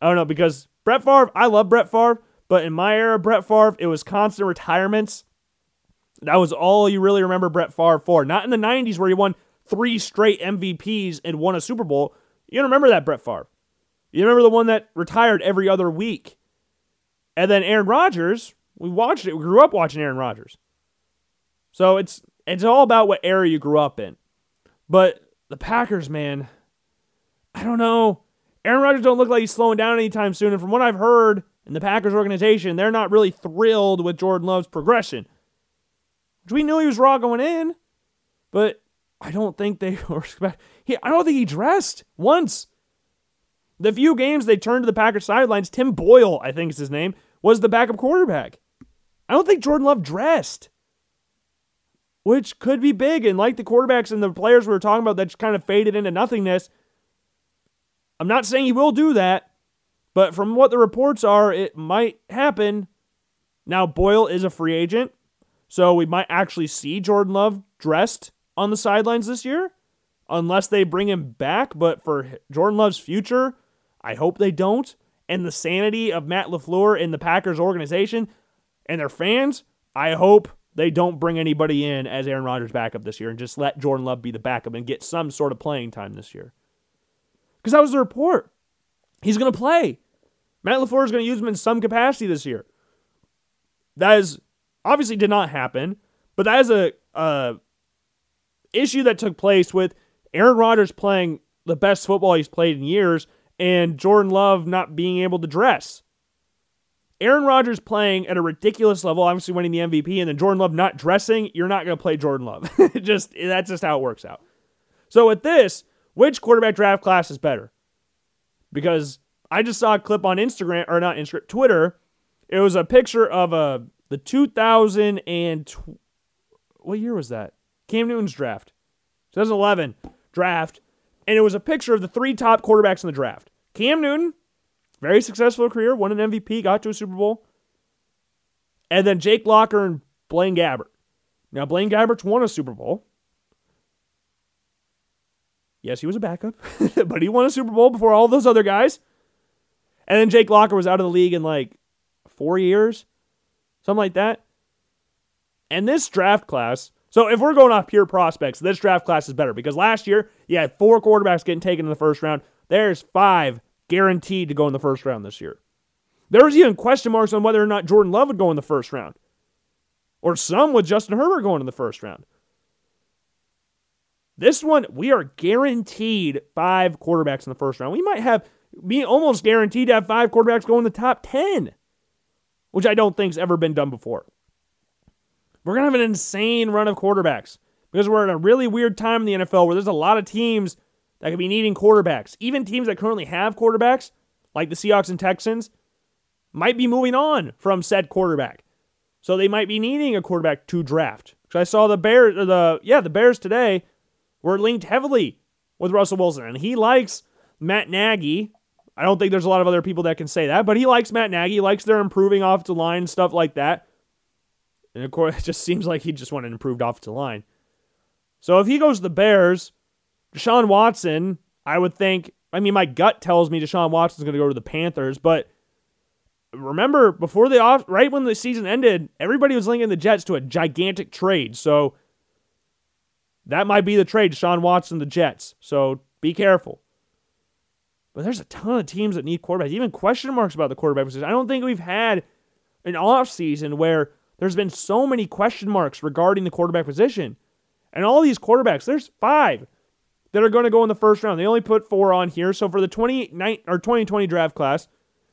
I don't know because Brett Favre, I love Brett Favre, but in my era, Brett Favre, it was constant retirements. That was all you really remember Brett Favre for. Not in the 90s where he won three straight MVPs and won a Super Bowl. You don't remember that Brett Favre. You remember the one that retired every other week. And then Aaron Rodgers, we watched it. We grew up watching Aaron Rodgers. So it's it's all about what era you grew up in. But the Packers, man, I don't know. Aaron Rodgers don't look like he's slowing down anytime soon. And from what I've heard in the Packers organization, they're not really thrilled with Jordan Love's progression. Which we knew he was raw going in, but I don't think they (laughs) were. He, I don't think he dressed once. The few games they turned to the Packers sidelines, Tim Boyle, I think is his name, was the backup quarterback. I don't think Jordan Love dressed, which could be big. And like the quarterbacks and the players we were talking about that just kind of faded into nothingness, I'm not saying he will do that, but from what the reports are, it might happen. Now, Boyle is a free agent, so we might actually see Jordan Love dressed on the sidelines this year, unless they bring him back. But for Jordan Love's future, I hope they don't. And the sanity of Matt LaFleur in the Packers organization and their fans, I hope they don't bring anybody in as Aaron Rodgers backup this year and just let Jordan Love be the backup and get some sort of playing time this year. Because that was the report. He's going to play. Matt LaFleur is going to use him in some capacity this year. That is obviously did not happen, but that is a, a issue that took place with Aaron Rodgers playing the best football he's played in years and Jordan Love not being able to dress. Aaron Rodgers playing at a ridiculous level, obviously winning the MVP, and then Jordan Love not dressing, you're not going to play Jordan Love. (laughs) just that's just how it works out. So with this, which quarterback draft class is better? Because I just saw a clip on Instagram or not Instagram, Twitter. It was a picture of a uh, the 2000 and what year was that? Cam Newton's draft, 2011 draft, and it was a picture of the three top quarterbacks in the draft. Cam Newton, very successful career, won an MVP, got to a Super Bowl. And then Jake Locker and Blaine Gabbert. Now, Blaine Gabbert's won a Super Bowl. Yes, he was a backup, (laughs) but he won a Super Bowl before all those other guys. And then Jake Locker was out of the league in like four years, something like that. And this draft class, so if we're going off pure prospects, this draft class is better because last year you had four quarterbacks getting taken in the first round. There's five guaranteed to go in the first round this year. There was even question marks on whether or not Jordan Love would go in the first round, or some with Justin Herbert going in the first round. This one, we are guaranteed five quarterbacks in the first round. We might have be almost guaranteed to have five quarterbacks go in the top 10, which I don't think's ever been done before. We're going to have an insane run of quarterbacks because we're in a really weird time in the NFL where there's a lot of teams that could be needing quarterbacks. Even teams that currently have quarterbacks, like the Seahawks and Texans, might be moving on from said quarterback. So they might be needing a quarterback to draft. So I saw the Bears, the yeah, the Bears today were linked heavily with Russell Wilson, and he likes Matt Nagy. I don't think there's a lot of other people that can say that, but he likes Matt Nagy, likes their improving offensive line stuff like that. And of course, (laughs) it just seems like he just wanted an improved offensive line. So if he goes to the Bears, Deshaun Watson, I would think. I mean, my gut tells me Deshaun Watson's going to go to the Panthers, but remember before the off, right when the season ended, everybody was linking the Jets to a gigantic trade. So that might be the trade, Deshaun Watson, the Jets. So be careful. But there's a ton of teams that need quarterbacks, even question marks about the quarterback position. I don't think we've had an off season where there's been so many question marks regarding the quarterback position. And all these quarterbacks, there's five that are going to go in the first round. They only put four on here. So for the 2019 or 2020 draft class,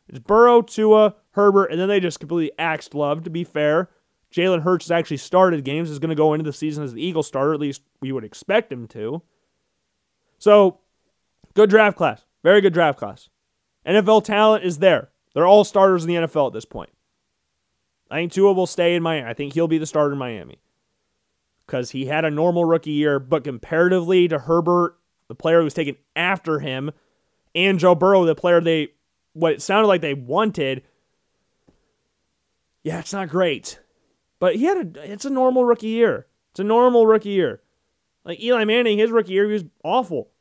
it's Burrow, Tua, Herbert, and then they just completely axed Love. To be fair, Jalen Hurts has actually started games. Is going to go into the season as the Eagle starter. At least we would expect him to. So, good draft class. Very good draft class. NFL talent is there. They're all starters in the NFL at this point. I think Tua will stay in Miami. I think he'll be the starter in Miami because he had a normal rookie year, but comparatively to Herbert, the player who was taken after him, and Joe Burrow, the player they what it sounded like they wanted, yeah, it's not great. But he had a it's a normal rookie year. It's a normal rookie year. Like Eli Manning, his rookie year, he was awful.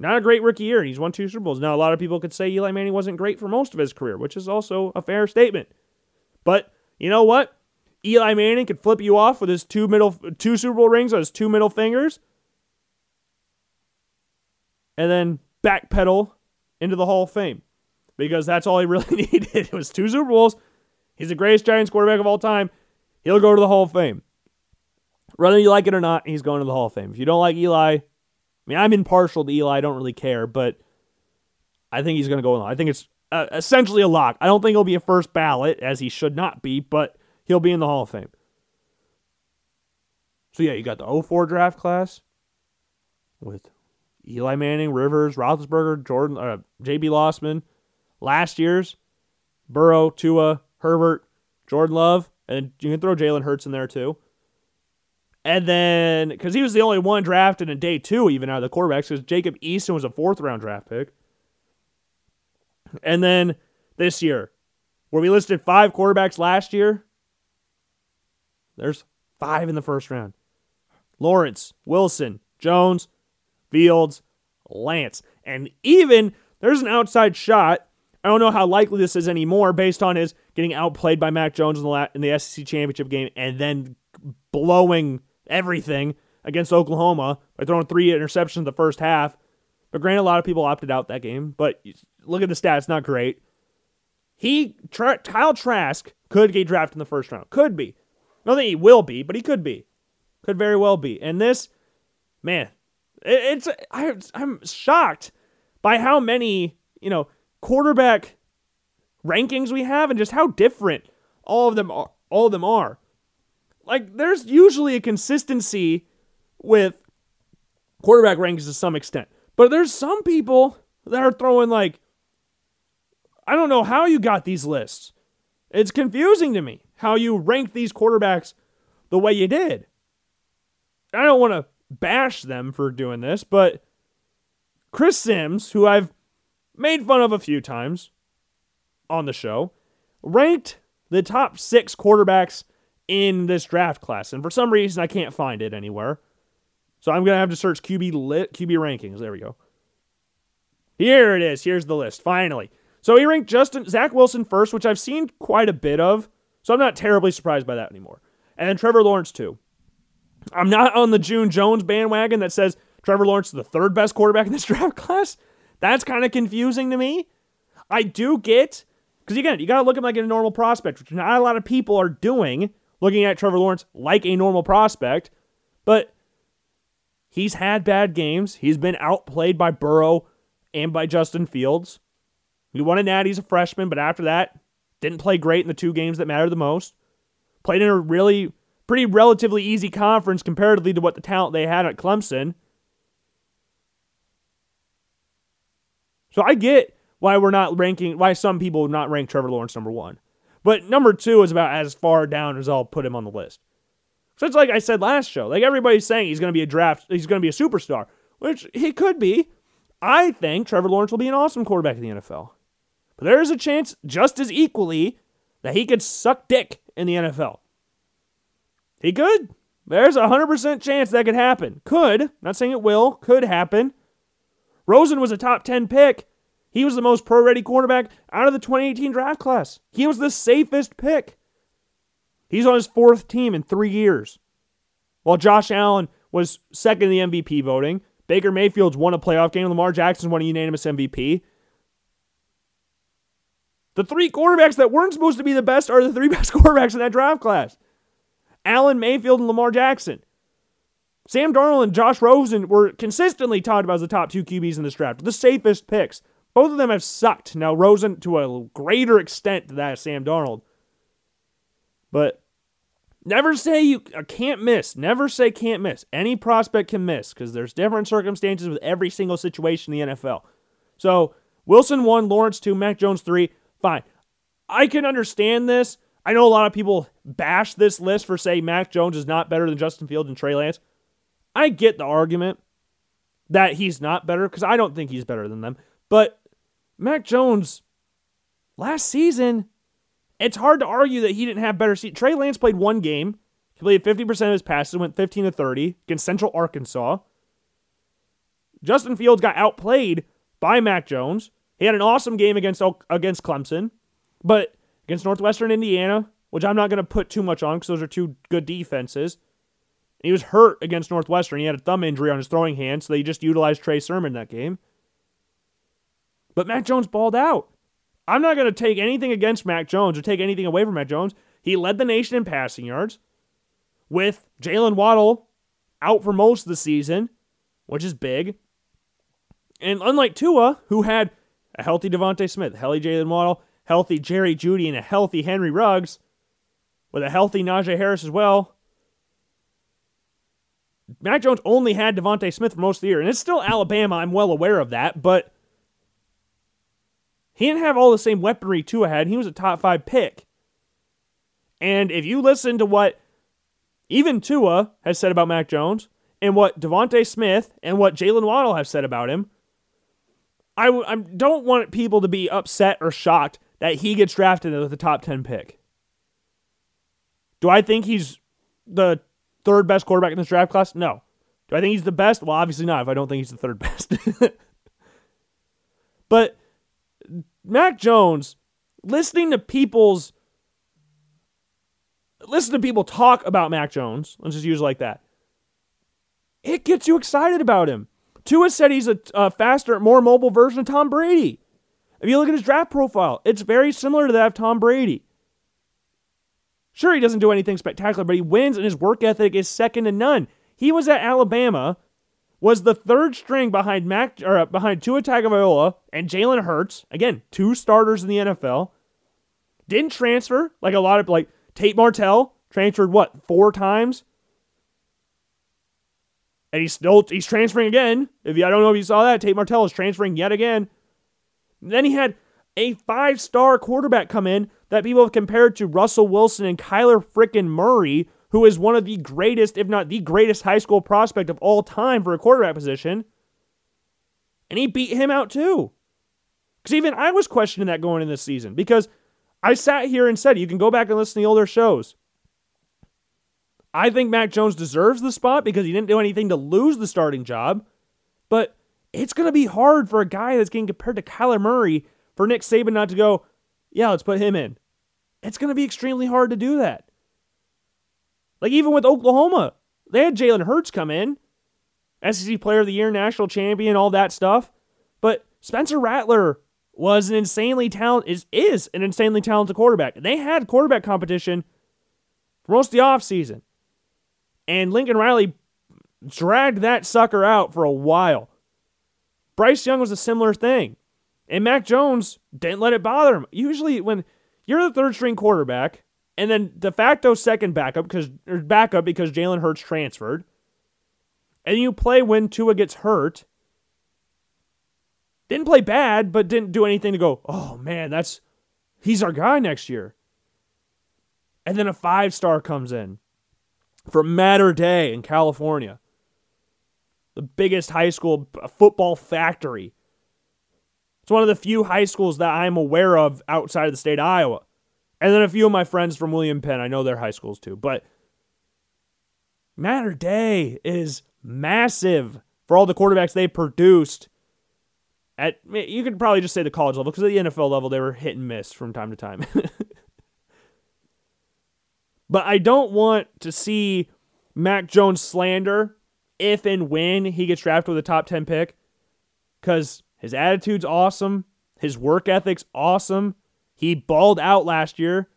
Not a great rookie year. He's won two Super Bowls. Now, a lot of people could say Eli Manning wasn't great for most of his career, which is also a fair statement. But you know what? Eli Manning could flip you off with his two middle two Super Bowl rings on his two middle fingers, and then backpedal into the Hall of Fame because that's all he (laughs) really needed. It was two Super Bowls. He's the greatest Giants quarterback of all time. He'll go to the Hall of Fame. Whether you like it or not, he's going to the Hall of Fame. If you don't like Eli, I mean, I'm impartial to Eli. I don't really care, but I think he's going to go. I think it's uh, essentially a lock. I don't think he'll be a first ballot, as he should not be, but he'll be in the Hall of Fame. So yeah, you got the 04 draft class with Eli Manning, Rivers, Roethlisberger, Jordan, uh, J.P. Losman. Last year's Burrow, Tua, Herbert, Jordan Love, and you can throw Jalen Hurts in there too. And then, because he was the only one drafted in day two, even out of the quarterbacks, because Jacob Eason was a fourth round draft pick. And then this year, where we listed five quarterbacks last year, there's five in the first round Lawrence, Wilson, Jones, Fields, Lance. And even there's an outside shot. I don't know how likely this is anymore based on his getting outplayed by Mac Jones in the, la- in the SEC championship game and then blowing everything against Oklahoma by throwing three interceptions in the first half. But granted, a lot of people opted out that game. But look at the stats, not great. He, tra- Kyle Trask, could get drafted in the first round. Could be. I don't think he will be, but he could be. Could very well be. And this, man, it's I, I'm shocked by how many you know quarterback rankings we have and just how different all of them are. All of them are. Like there's usually a consistency with quarterback rankings to some extent, but there's some people that are throwing like I don't know how you got these lists. It's confusing to me how you ranked these quarterbacks the way you did. I don't want to bash them for doing this, but Chris Sims, who I've made fun of a few times on the show, ranked the top six quarterbacks in this draft class. And for some reason, I can't find it anywhere. So I'm going to have to search QB lit, QB rankings. There we go. Here it is. Here's the list. Finally. So he ranked Justin Zach Wilson first, which I've seen quite a bit of. So I'm not terribly surprised by that anymore. And then Trevor Lawrence too. I'm not on the June Jones bandwagon that says Trevor Lawrence is the third best quarterback in this (laughs) draft class. That's kind of confusing to me. I do get because again, you got to look at him like a normal prospect, which not a lot of people are doing, looking at Trevor Lawrence like a normal prospect. But he's had bad games. He's been outplayed by Burrow and by Justin Fields. He won a natty as a freshman, but after that, didn't play great in the two games that mattered the most. Played in a really pretty relatively easy conference comparatively to what the talent they had at Clemson. So I get why we're not ranking, why some people would not rank Trevor Lawrence number one. But number two is about as far down as I'll put him on the list. So it's like I said last show. Like everybody's saying he's going to be a draft, he's going to be a superstar, which he could be. I think Trevor Lawrence will be an awesome quarterback in the NFL. But there is a chance, just as equally, that he could suck dick in the NFL. He could. There's a 100% chance that could happen. Could. Not saying it will. Could happen. Rosen was a top 10 pick. He was the most pro ready quarterback out of the 2018 draft class. He was the safest pick. He's on his fourth team in three years. While Josh Allen was second in the MVP voting, Baker Mayfield's won a playoff game, Lamar Jackson's won a unanimous MVP. The three quarterbacks that weren't supposed to be the best are the three (laughs) best quarterbacks in that draft class Allen, Mayfield, and Lamar Jackson. Sam Darnold and Josh Rosen were consistently talked about as the top two QBs in this draft, the safest picks. Both of them have sucked. Now, Rosen to a greater extent than that Sam Darnold. But never say you uh, can't miss. Never say can't miss. Any prospect can miss because there's different circumstances with every single situation in the NFL. So, Wilson 1, Lawrence 2, Mac Jones 3. Fine. I can understand this. I know a lot of people bash this list for saying Mac Jones is not better than Justin Fields and Trey Lance. I get the argument that he's not better because I don't think he's better than them. But Mac Jones, last season, it's hard to argue that he didn't have better seat. Trey Lance played one game. He played 50% of his passes, went 15 to 30 against Central Arkansas. Justin Fields got outplayed by Mac Jones. He had an awesome game against against Clemson, but against Northwestern Indiana, which I'm not going to put too much on because those are two good defenses. He was hurt against Northwestern. He had a thumb injury on his throwing hand, so they just utilized Trey Sermon that game. But Mac Jones balled out. I'm not going to take anything against Mac Jones or take anything away from Mac Jones. He led the nation in passing yards with Jaylen Waddle out for most of the season, which is big. And unlike Tua, who had a healthy DeVonta Smith, healthy Jaylen Waddle, healthy Jerry Jeudy, and a healthy Henry Ruggs, with a healthy Najee Harris as well. Mac Jones only had DeVonta Smith for most of the year, and it's still Alabama. I'm well aware of that, but he didn't have all the same weaponry Tua had. He was a top five pick. And if you listen to what even Tua has said about Mac Jones, and what DeVonta Smith and what Jaylen Waddle have said about him, I don't want people to be upset or shocked that he gets drafted with a top 10 pick. Do I think he's the third best quarterback in this draft class? No. Do I think he's the best? Well, obviously not if I don't think he's the third (laughs) best. but Mac Jones, listening to people's listen to people talk about Mac Jones, let's just use it like that. It gets you excited about him. Tua said he's a, a faster, more mobile version of Tom Brady. If you look at his draft profile, it's very similar to that of Tom Brady. Sure, he doesn't do anything spectacular, but he wins, and his work ethic is second to none. He was at Alabama, was the third string behind Mac or uh, behind Tua Tagovailoa and Jalen Hurts. Again, two starters in the NFL. Didn't transfer like a lot of like Tate Martell transferred what four times and he's still he's transferring again. If you, I don't know if you saw that, Tate Martell is transferring yet again. Then he had a five-star quarterback come in that people have compared to Russell Wilson and Kyler frickin' Murray, who is one of the greatest, if not the greatest, high school prospect of all time for a quarterback position. And he beat him out too. Because even I was questioning that going in this season because I sat here and said, you can go back and listen to the older shows. I think Mac Jones deserves the spot because he didn't do anything to lose the starting job. But it's going to be hard for a guy that's getting compared to Kyler Murray for Nick Saban not to go, yeah, let's put him in. It's going to be extremely hard to do that. Like even with Oklahoma, they had Jalen Hurts come in, SEC Player of the Year, national champion, all that stuff. But Spencer Rattler was an insanely talented is is an insanely talented quarterback. They had quarterback competition for most of the offseason. And Lincoln Riley dragged that sucker out for a while. Bryce Young was a similar thing. And Mac Jones didn't let it bother him. Usually, when you're the third string quarterback, and then de facto second backup because backup because Jalen Hurts transferred, and you play when Tua gets hurt, Didn't play bad, but didn't do anything to go, oh man, that's he's our guy next year. And then a five star comes in from Mater Dei in California, the biggest high school football factory. It's one of the few high schools that I'm aware of outside of the state of Iowa. And then a few of my friends from William Penn, I know they're high schools too. But Mater Dei is massive for all the quarterbacks they produced. At you could probably just say the college level because at the NFL level they were hit and miss from time to time. (laughs) but I don't want to see Mac Jones slander if and when he gets drafted with a top 10 pick because his attitude's awesome, his work ethic's awesome. He balled out last year.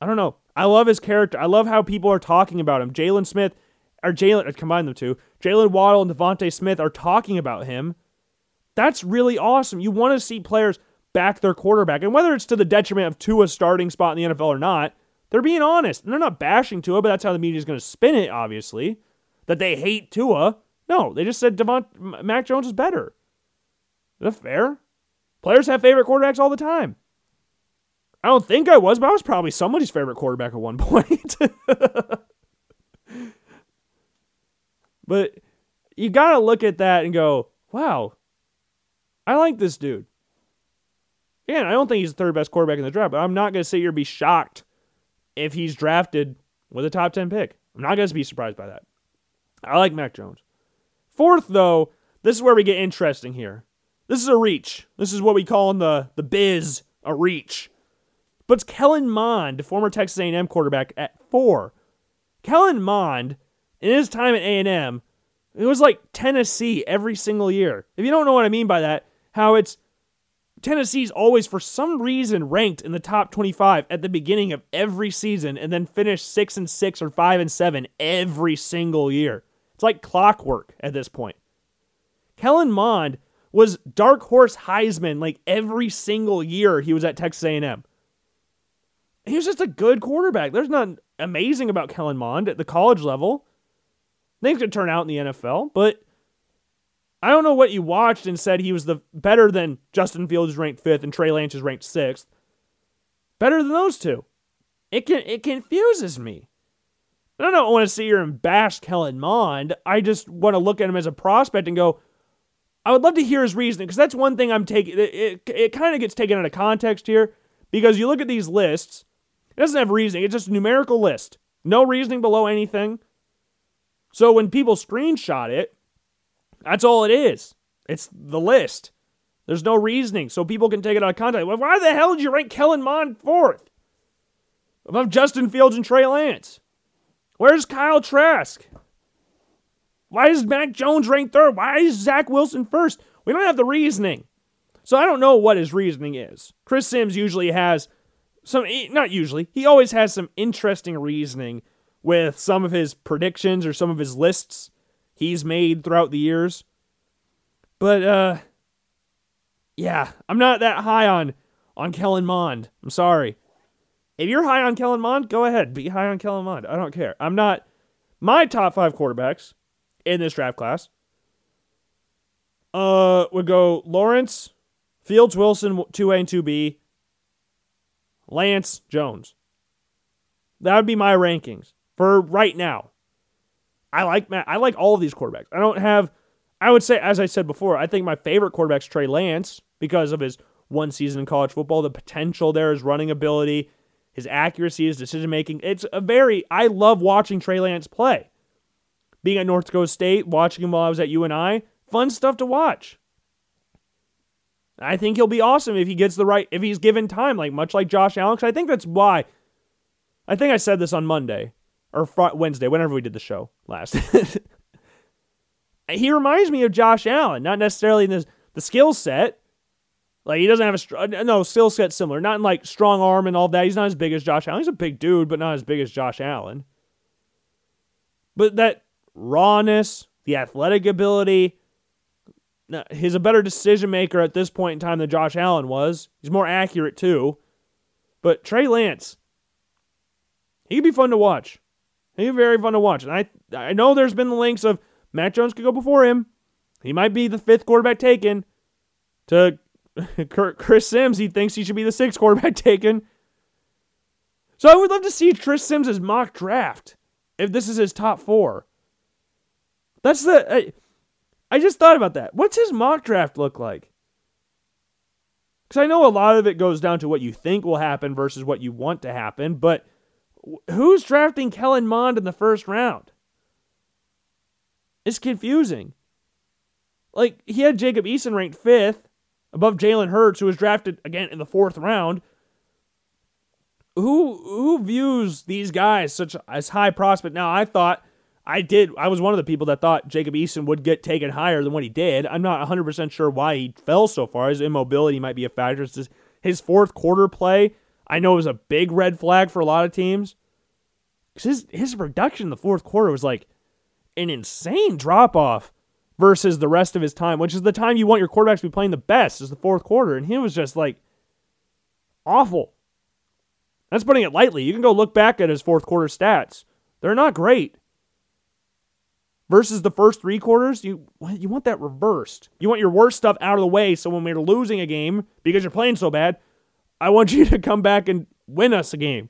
I don't know. I love his character. I love how people are talking about him. Jalen Smith, or Jalen, uh, combine them two. Jaylen Waddle and DeVonta Smith are talking about him. That's really awesome. You want to see players back their quarterback, and whether it's to the detriment of Tua's starting spot in the NFL or not, they're being honest. And they're not bashing Tua, but that's how the media is going to spin it. Obviously, that they hate Tua. No, they just said Devont Mac Jones is better. Is that fair? Players have favorite quarterbacks all the time. I don't think I was, but I was probably somebody's favorite quarterback at one (laughs) point. but you got to look at that and go, wow, I like this dude. Again, I don't think he's the third best quarterback in the draft, but I'm not going to sit here and be shocked if he's drafted with a top 10 pick. I'm not going to be surprised by that. I like Mac Jones. Fourth, though, this is where we get interesting here. This is a reach. This is what we call in the, the biz a reach. But it's Kellen Mond, former Texas A&M quarterback, at four. Kellen Mond, in his time at A&M, it was like Tennessee every single year. If you don't know what I mean by that, how it's Tennessee's always, for some reason, ranked in the top 25 at the beginning of every season and then finish 6 and 6 or 5 and 7 every single year. It's like clockwork at this point. Kellen Mond was dark horse Heisman like every single year he was at Texas A&M. He was just a good quarterback. There's nothing amazing about Kellen Mond at the college level. Things could turn out in the NFL, but I don't know what you watched and said he was the better than Justin Fields is ranked fifth and Trey Lance is ranked sixth. Better than those two. It can it confuses me. I don't want to sit here and bash Kellen Mond. I just want to look at him as a prospect and go, I would love to hear his reasoning because that's one thing I'm taking. It, it, it kind of gets taken out of context here because you look at these lists, it doesn't have reasoning, it's just a numerical list. No reasoning below anything. So when people screenshot it, that's all it is. It's the list. There's no reasoning, so people can take it out of context. Well, why the hell did you rank Kellen Mond fourth? Above Justin Fields and Trey Lance? Where's Kyle Trask? Why is Mac Jones ranked third? Why is Zach Wilson first? We don't have the reasoning. So I don't know what his reasoning is. Chris Sims usually has some, not usually, he always has some interesting reasoning with some of his predictions or some of his lists he's made throughout the years. But, uh, yeah, I'm not that high on, on Kellen Mond. I'm sorry. If you're high on Kellen Mond, go ahead. Be high on Kellen Mond. I don't care. I'm not. My top five quarterbacks in this draft class. Uh, would go Lawrence, Fields, Wilson, 2A and 2B, Lance, Jones. That would be my rankings for right now. I like Matt. I like all of these quarterbacks. I don't have. I would say, as I said before, I think my favorite quarterback's Trey Lance because of his one season in college football, the potential there, his running ability, his accuracy, his decision making. It's a very. I love watching Trey Lance play being at North Dakota State, watching him while I was at UNI, fun stuff to watch. I think he'll be awesome if he gets the right, if he's given time, like much like Josh Allen. I think that's why. I think I said this on Monday or fr- Wednesday, whenever we did the show last. (laughs) he reminds me of Josh Allen, not necessarily in the, the skill set. Like he doesn't have a str- uh, no skill set similar, not in like strong arm and all that. He's not as big as Josh Allen. He's a big dude, but not as big as Josh Allen. But that rawness, the athletic ability. He's a better decision maker at this point in time than Josh Allen was. He's more accurate too. But Trey Lance, he could be fun to watch. Be very fun to watch. And I I know there's been the links of Mac Jones could go before him. He might be the fifth quarterback taken. To (laughs) Chris Sims, he thinks he should be the sixth quarterback (laughs) taken. So I would love to see Chris Sims' mock draft if this is his top four. That's the. I, I just thought about that. What's his mock draft look like? Because I know a lot of it goes down to what you think will happen versus what you want to happen, but who's drafting Kellen Mond in the first round? It's confusing. Like, he had Jacob Eason ranked fifth above Jalen Hurts, who was drafted again in the fourth round. Who who views these guys such as high prospect? Now, I thought I did. I was one of the people that thought Jacob Eason would get taken higher than what he did. I'm not 100% sure why he fell so far. His immobility might be a factor. His, his fourth quarter play, I know, it was a big red flag for a lot of teams. His, his production in the fourth quarter was like an insane drop off versus the rest of his time, which is the time you want your quarterbacks to be playing the best, is the fourth quarter. And he was just like awful. That's putting it lightly. You can go look back at his fourth quarter stats, they're not great versus the first three quarters, you you want that reversed. You want your worst stuff out of the way so when we're losing a game because you're playing so bad, I want you (laughs) to come back and win us a game.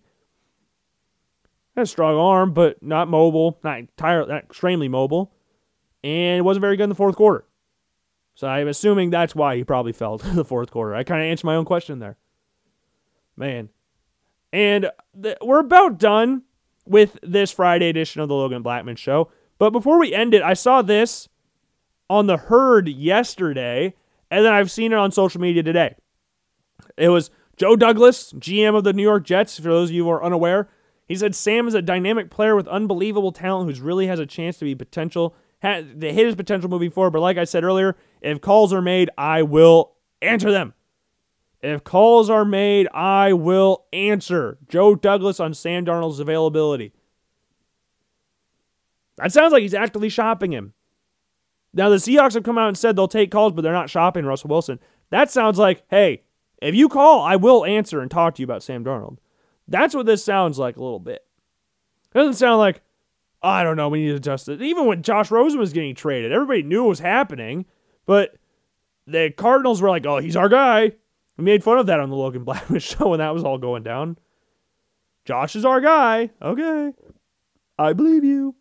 Had a strong arm, but not mobile, not entirely, not extremely mobile, and it wasn't very good in the fourth quarter. So I'm assuming that's why he probably fell (laughs) the fourth quarter. I kind of answered my own question there, man. And th- we're about done with this Friday edition of the Logan Blackman Show. But before we end it, I saw this on the herd yesterday, and then I've seen it on social media today. It was Joe Douglas, GM of the New York Jets, for those of you who are unaware. He said Sam is a dynamic player with unbelievable talent who really has a chance to be potential, to hit his potential moving forward. But like I said earlier, if calls are made, I will answer them. If calls are made, I will answer. Joe Douglas on Sam Darnold's availability. That sounds like he's actively shopping him. Now, the Seahawks have come out and said they'll take calls, but they're not shopping Russell Wilson. That sounds like, hey, if you call, I will answer and talk to you about Sam Darnold. That's what this sounds like a little bit. It doesn't sound like, I don't know, we need to adjust it. Even when Josh Rosen was getting traded, everybody knew it was happening, but the Cardinals were like, oh, he's our guy. We made fun of that on the Logan (laughs) Blackman show when that was all going down. Josh is our guy. Okay. I believe you.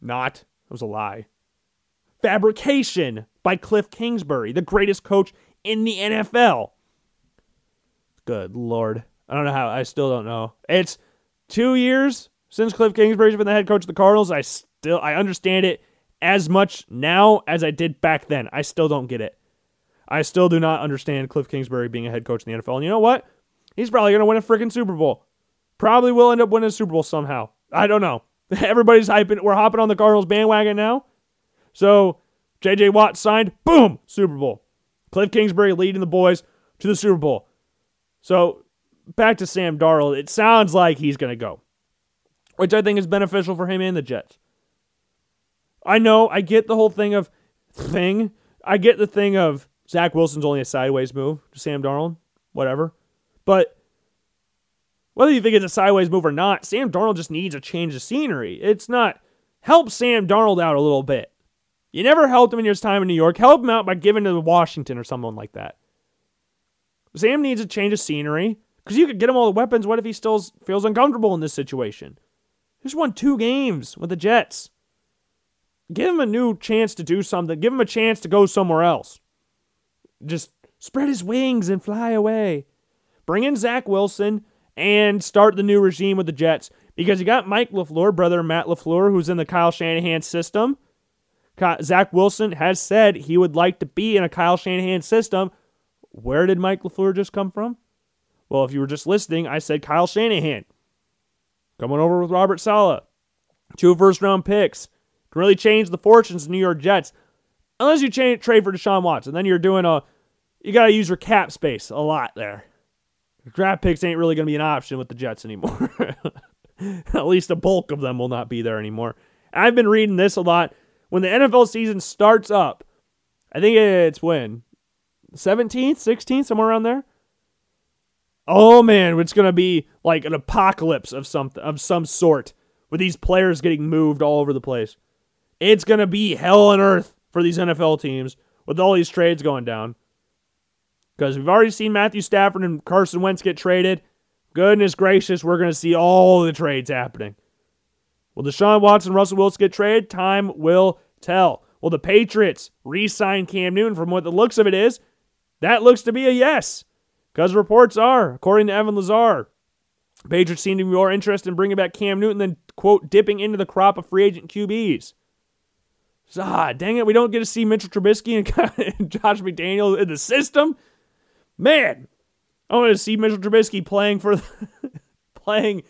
Not. It was a lie. Fabrication by Cliff Kingsbury, the greatest coach in the NFL. Good lord. I don't know how. I still don't know. It's two years since Cliff Kingsbury's been the head coach of the Cardinals. I still I understand it as much now as I did back then. I still don't get it. I still do not understand Cliff Kingsbury being a head coach in the NFL. And you know what? He's probably going to win a freaking Super Bowl. Probably will end up winning a Super Bowl somehow. I don't know. (laughs) Everybody's hyping. We're hopping on the Cardinals bandwagon now. So J.J. Watt signed. Boom, Super Bowl. Cliff Kingsbury leading the boys to the Super Bowl. So back to Sam Darnold. It sounds like he's going to go, which I think is beneficial for him and the Jets. I know. I get the whole thing of thing. I get the thing of Zach Wilson's only a sideways move to Sam Darnold. Whatever. But whether you think it's a sideways move or not, Sam Darnold just needs a change of scenery. It's not help Sam Darnold out a little bit. You never helped him in his time in New York. Help him out by giving to Washington or someone like that. Sam needs a change of scenery because you could get him all the weapons. What if he still feels uncomfortable in this situation? Just won two games with the Jets. Give him a new chance to do something. Give him a chance to go somewhere else. Just spread his wings and fly away. Bring in Zach Wilson and start the new regime with the Jets because you got Mike LaFleur, brother Matt LaFleur, who's in the Kyle Shanahan system. Zach Wilson has said he would like to be in a Kyle Shanahan system. Where did Mike LaFleur just come from? Well, if you were just listening, I said Kyle Shanahan. Coming over with Robert Saleh. Two first round picks. Can really change the fortunes of the New York Jets. Unless you change, trade for Deshaun Watson. Then you're doing a, you got to use your cap space a lot there. Draft picks ain't really going to be an option with the Jets anymore. (laughs) At least a bulk of them will not be there anymore. I've been reading this a lot. When the NFL season starts up, I think it's when? 17th, 16th, somewhere around there? Oh man, it's to be like an apocalypse of some of some sort with these players getting moved all over the place. It's to be hell on earth for these NFL teams with all these trades going down. Because we've already seen Matthew Stafford and Carson Wentz get traded. Goodness gracious, we're to see all the trades happening. Will Deshaun Watson, Russell Wilson get traded? Time will tell. Will the Patriots re sign Cam Newton? From what the looks of it is, that looks to be a yes. Because reports are, according to Evan Lazar, Patriots seem to be more interested in bringing back Cam Newton than, quote, dipping into the crop of free agent QBs. Ah, dang it, we don't get to see Mitchell Trubisky and (laughs) Josh McDaniel in the system. Man, I want to see Mitchell Trubisky playing for (laughs) playing.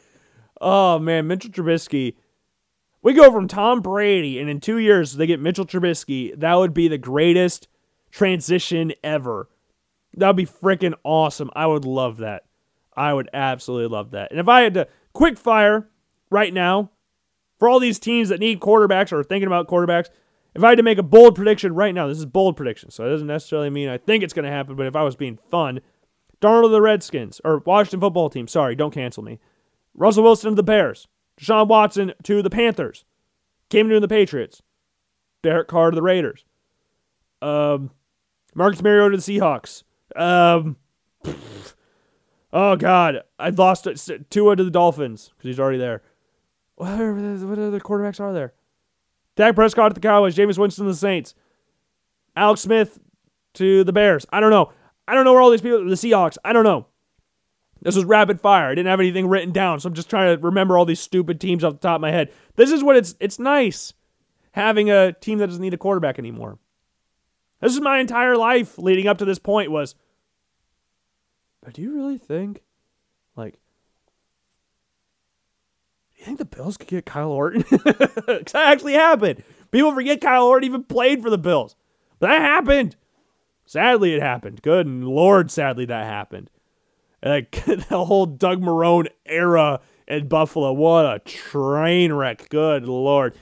Oh man, Mitchell Trubisky. We go from Tom Brady, and in two years they get Mitchell Trubisky. That would be the greatest transition ever. That would be freaking awesome. I would love that. I would absolutely love that. And if I had to quick fire right now for all these teams that need quarterbacks or are thinking about quarterbacks, if I had to make a bold prediction right now, this is bold prediction, so it doesn't necessarily mean I think it's going to happen, but if I was being fun, Darnold to the Redskins, or Washington football team, sorry, don't cancel me. Russell Wilson of the Bears. Deshaun Watson to the Panthers. Cam Newton to the Patriots. Derek Carr to the Raiders. Um, Marcus Mariota to the Seahawks. Um, (laughs) oh, God. I lost. Tua to the Dolphins because he's already there. What what other quarterbacks are there? Dak Prescott to the Cowboys, Jameis Winston to the Saints, Alex Smith to the Bears. I don't know. I don't know where all these people, the Seahawks. I don't know. This was rapid fire. I didn't have anything written down, so I'm just trying to remember all these stupid teams off the top of my head. This is what it's it's nice having a team that doesn't need a quarterback anymore. This is my entire life leading up to this point was But do you really think like you think the Bills could get Kyle Orton? (laughs) that actually happened. People forget Kyle Orton even played for the Bills. But that happened. Sadly, it happened. Good Lord, sadly, that happened. Like (laughs) the whole Doug Marrone era in Buffalo. What a train wreck. Good Lord.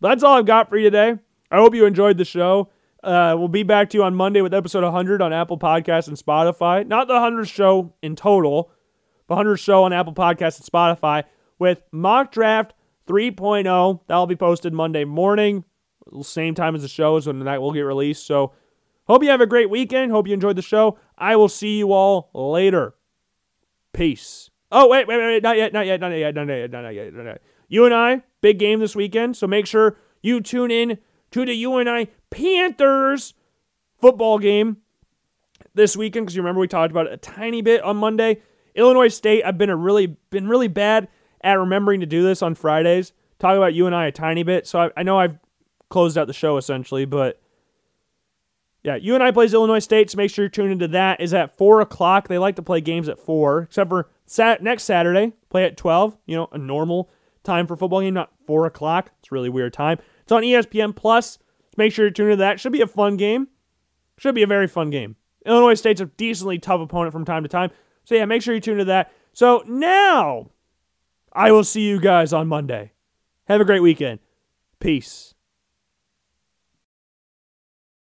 That's all I've got for you today. I hope you enjoyed the show. Uh, we'll be back to you on Monday with episode 100 on Apple Podcasts and Spotify. Not the 100th show in total, the 100th show on Apple Podcasts and Spotify with Mock Draft 3.0. That'll be posted Monday morning, same time as the show is when that will get released. So, hope you have a great weekend. Hope you enjoyed the show. I will see you all later. Peace. Oh, wait, wait, wait, not yet, not yet, not yet, not yet, not yet, not yet. You and I, big game this weekend, so make sure you tune in to the UNI Panthers football game this weekend because you remember we talked about it a tiny bit on Monday. Illinois State, I've been a really been really bad at remembering to do this on Fridays. Talk about UNI a tiny bit. So I, I know I've closed out the show essentially, but yeah, UNI plays Illinois State, so make sure you're tuned into that. Is at four o'clock. They like to play games at four, except for sat next Saturday, play at twelve. You know, a normal time for football game, not four o'clock. It's really weird time. It's on ESPN Plus. Make sure you're tuned into that. Should be a fun game. Should be a very fun game. Illinois State's a decently tough opponent from time to time. So yeah, make sure you tune into that. So now I will see you guys on Monday. Have a great weekend. Peace.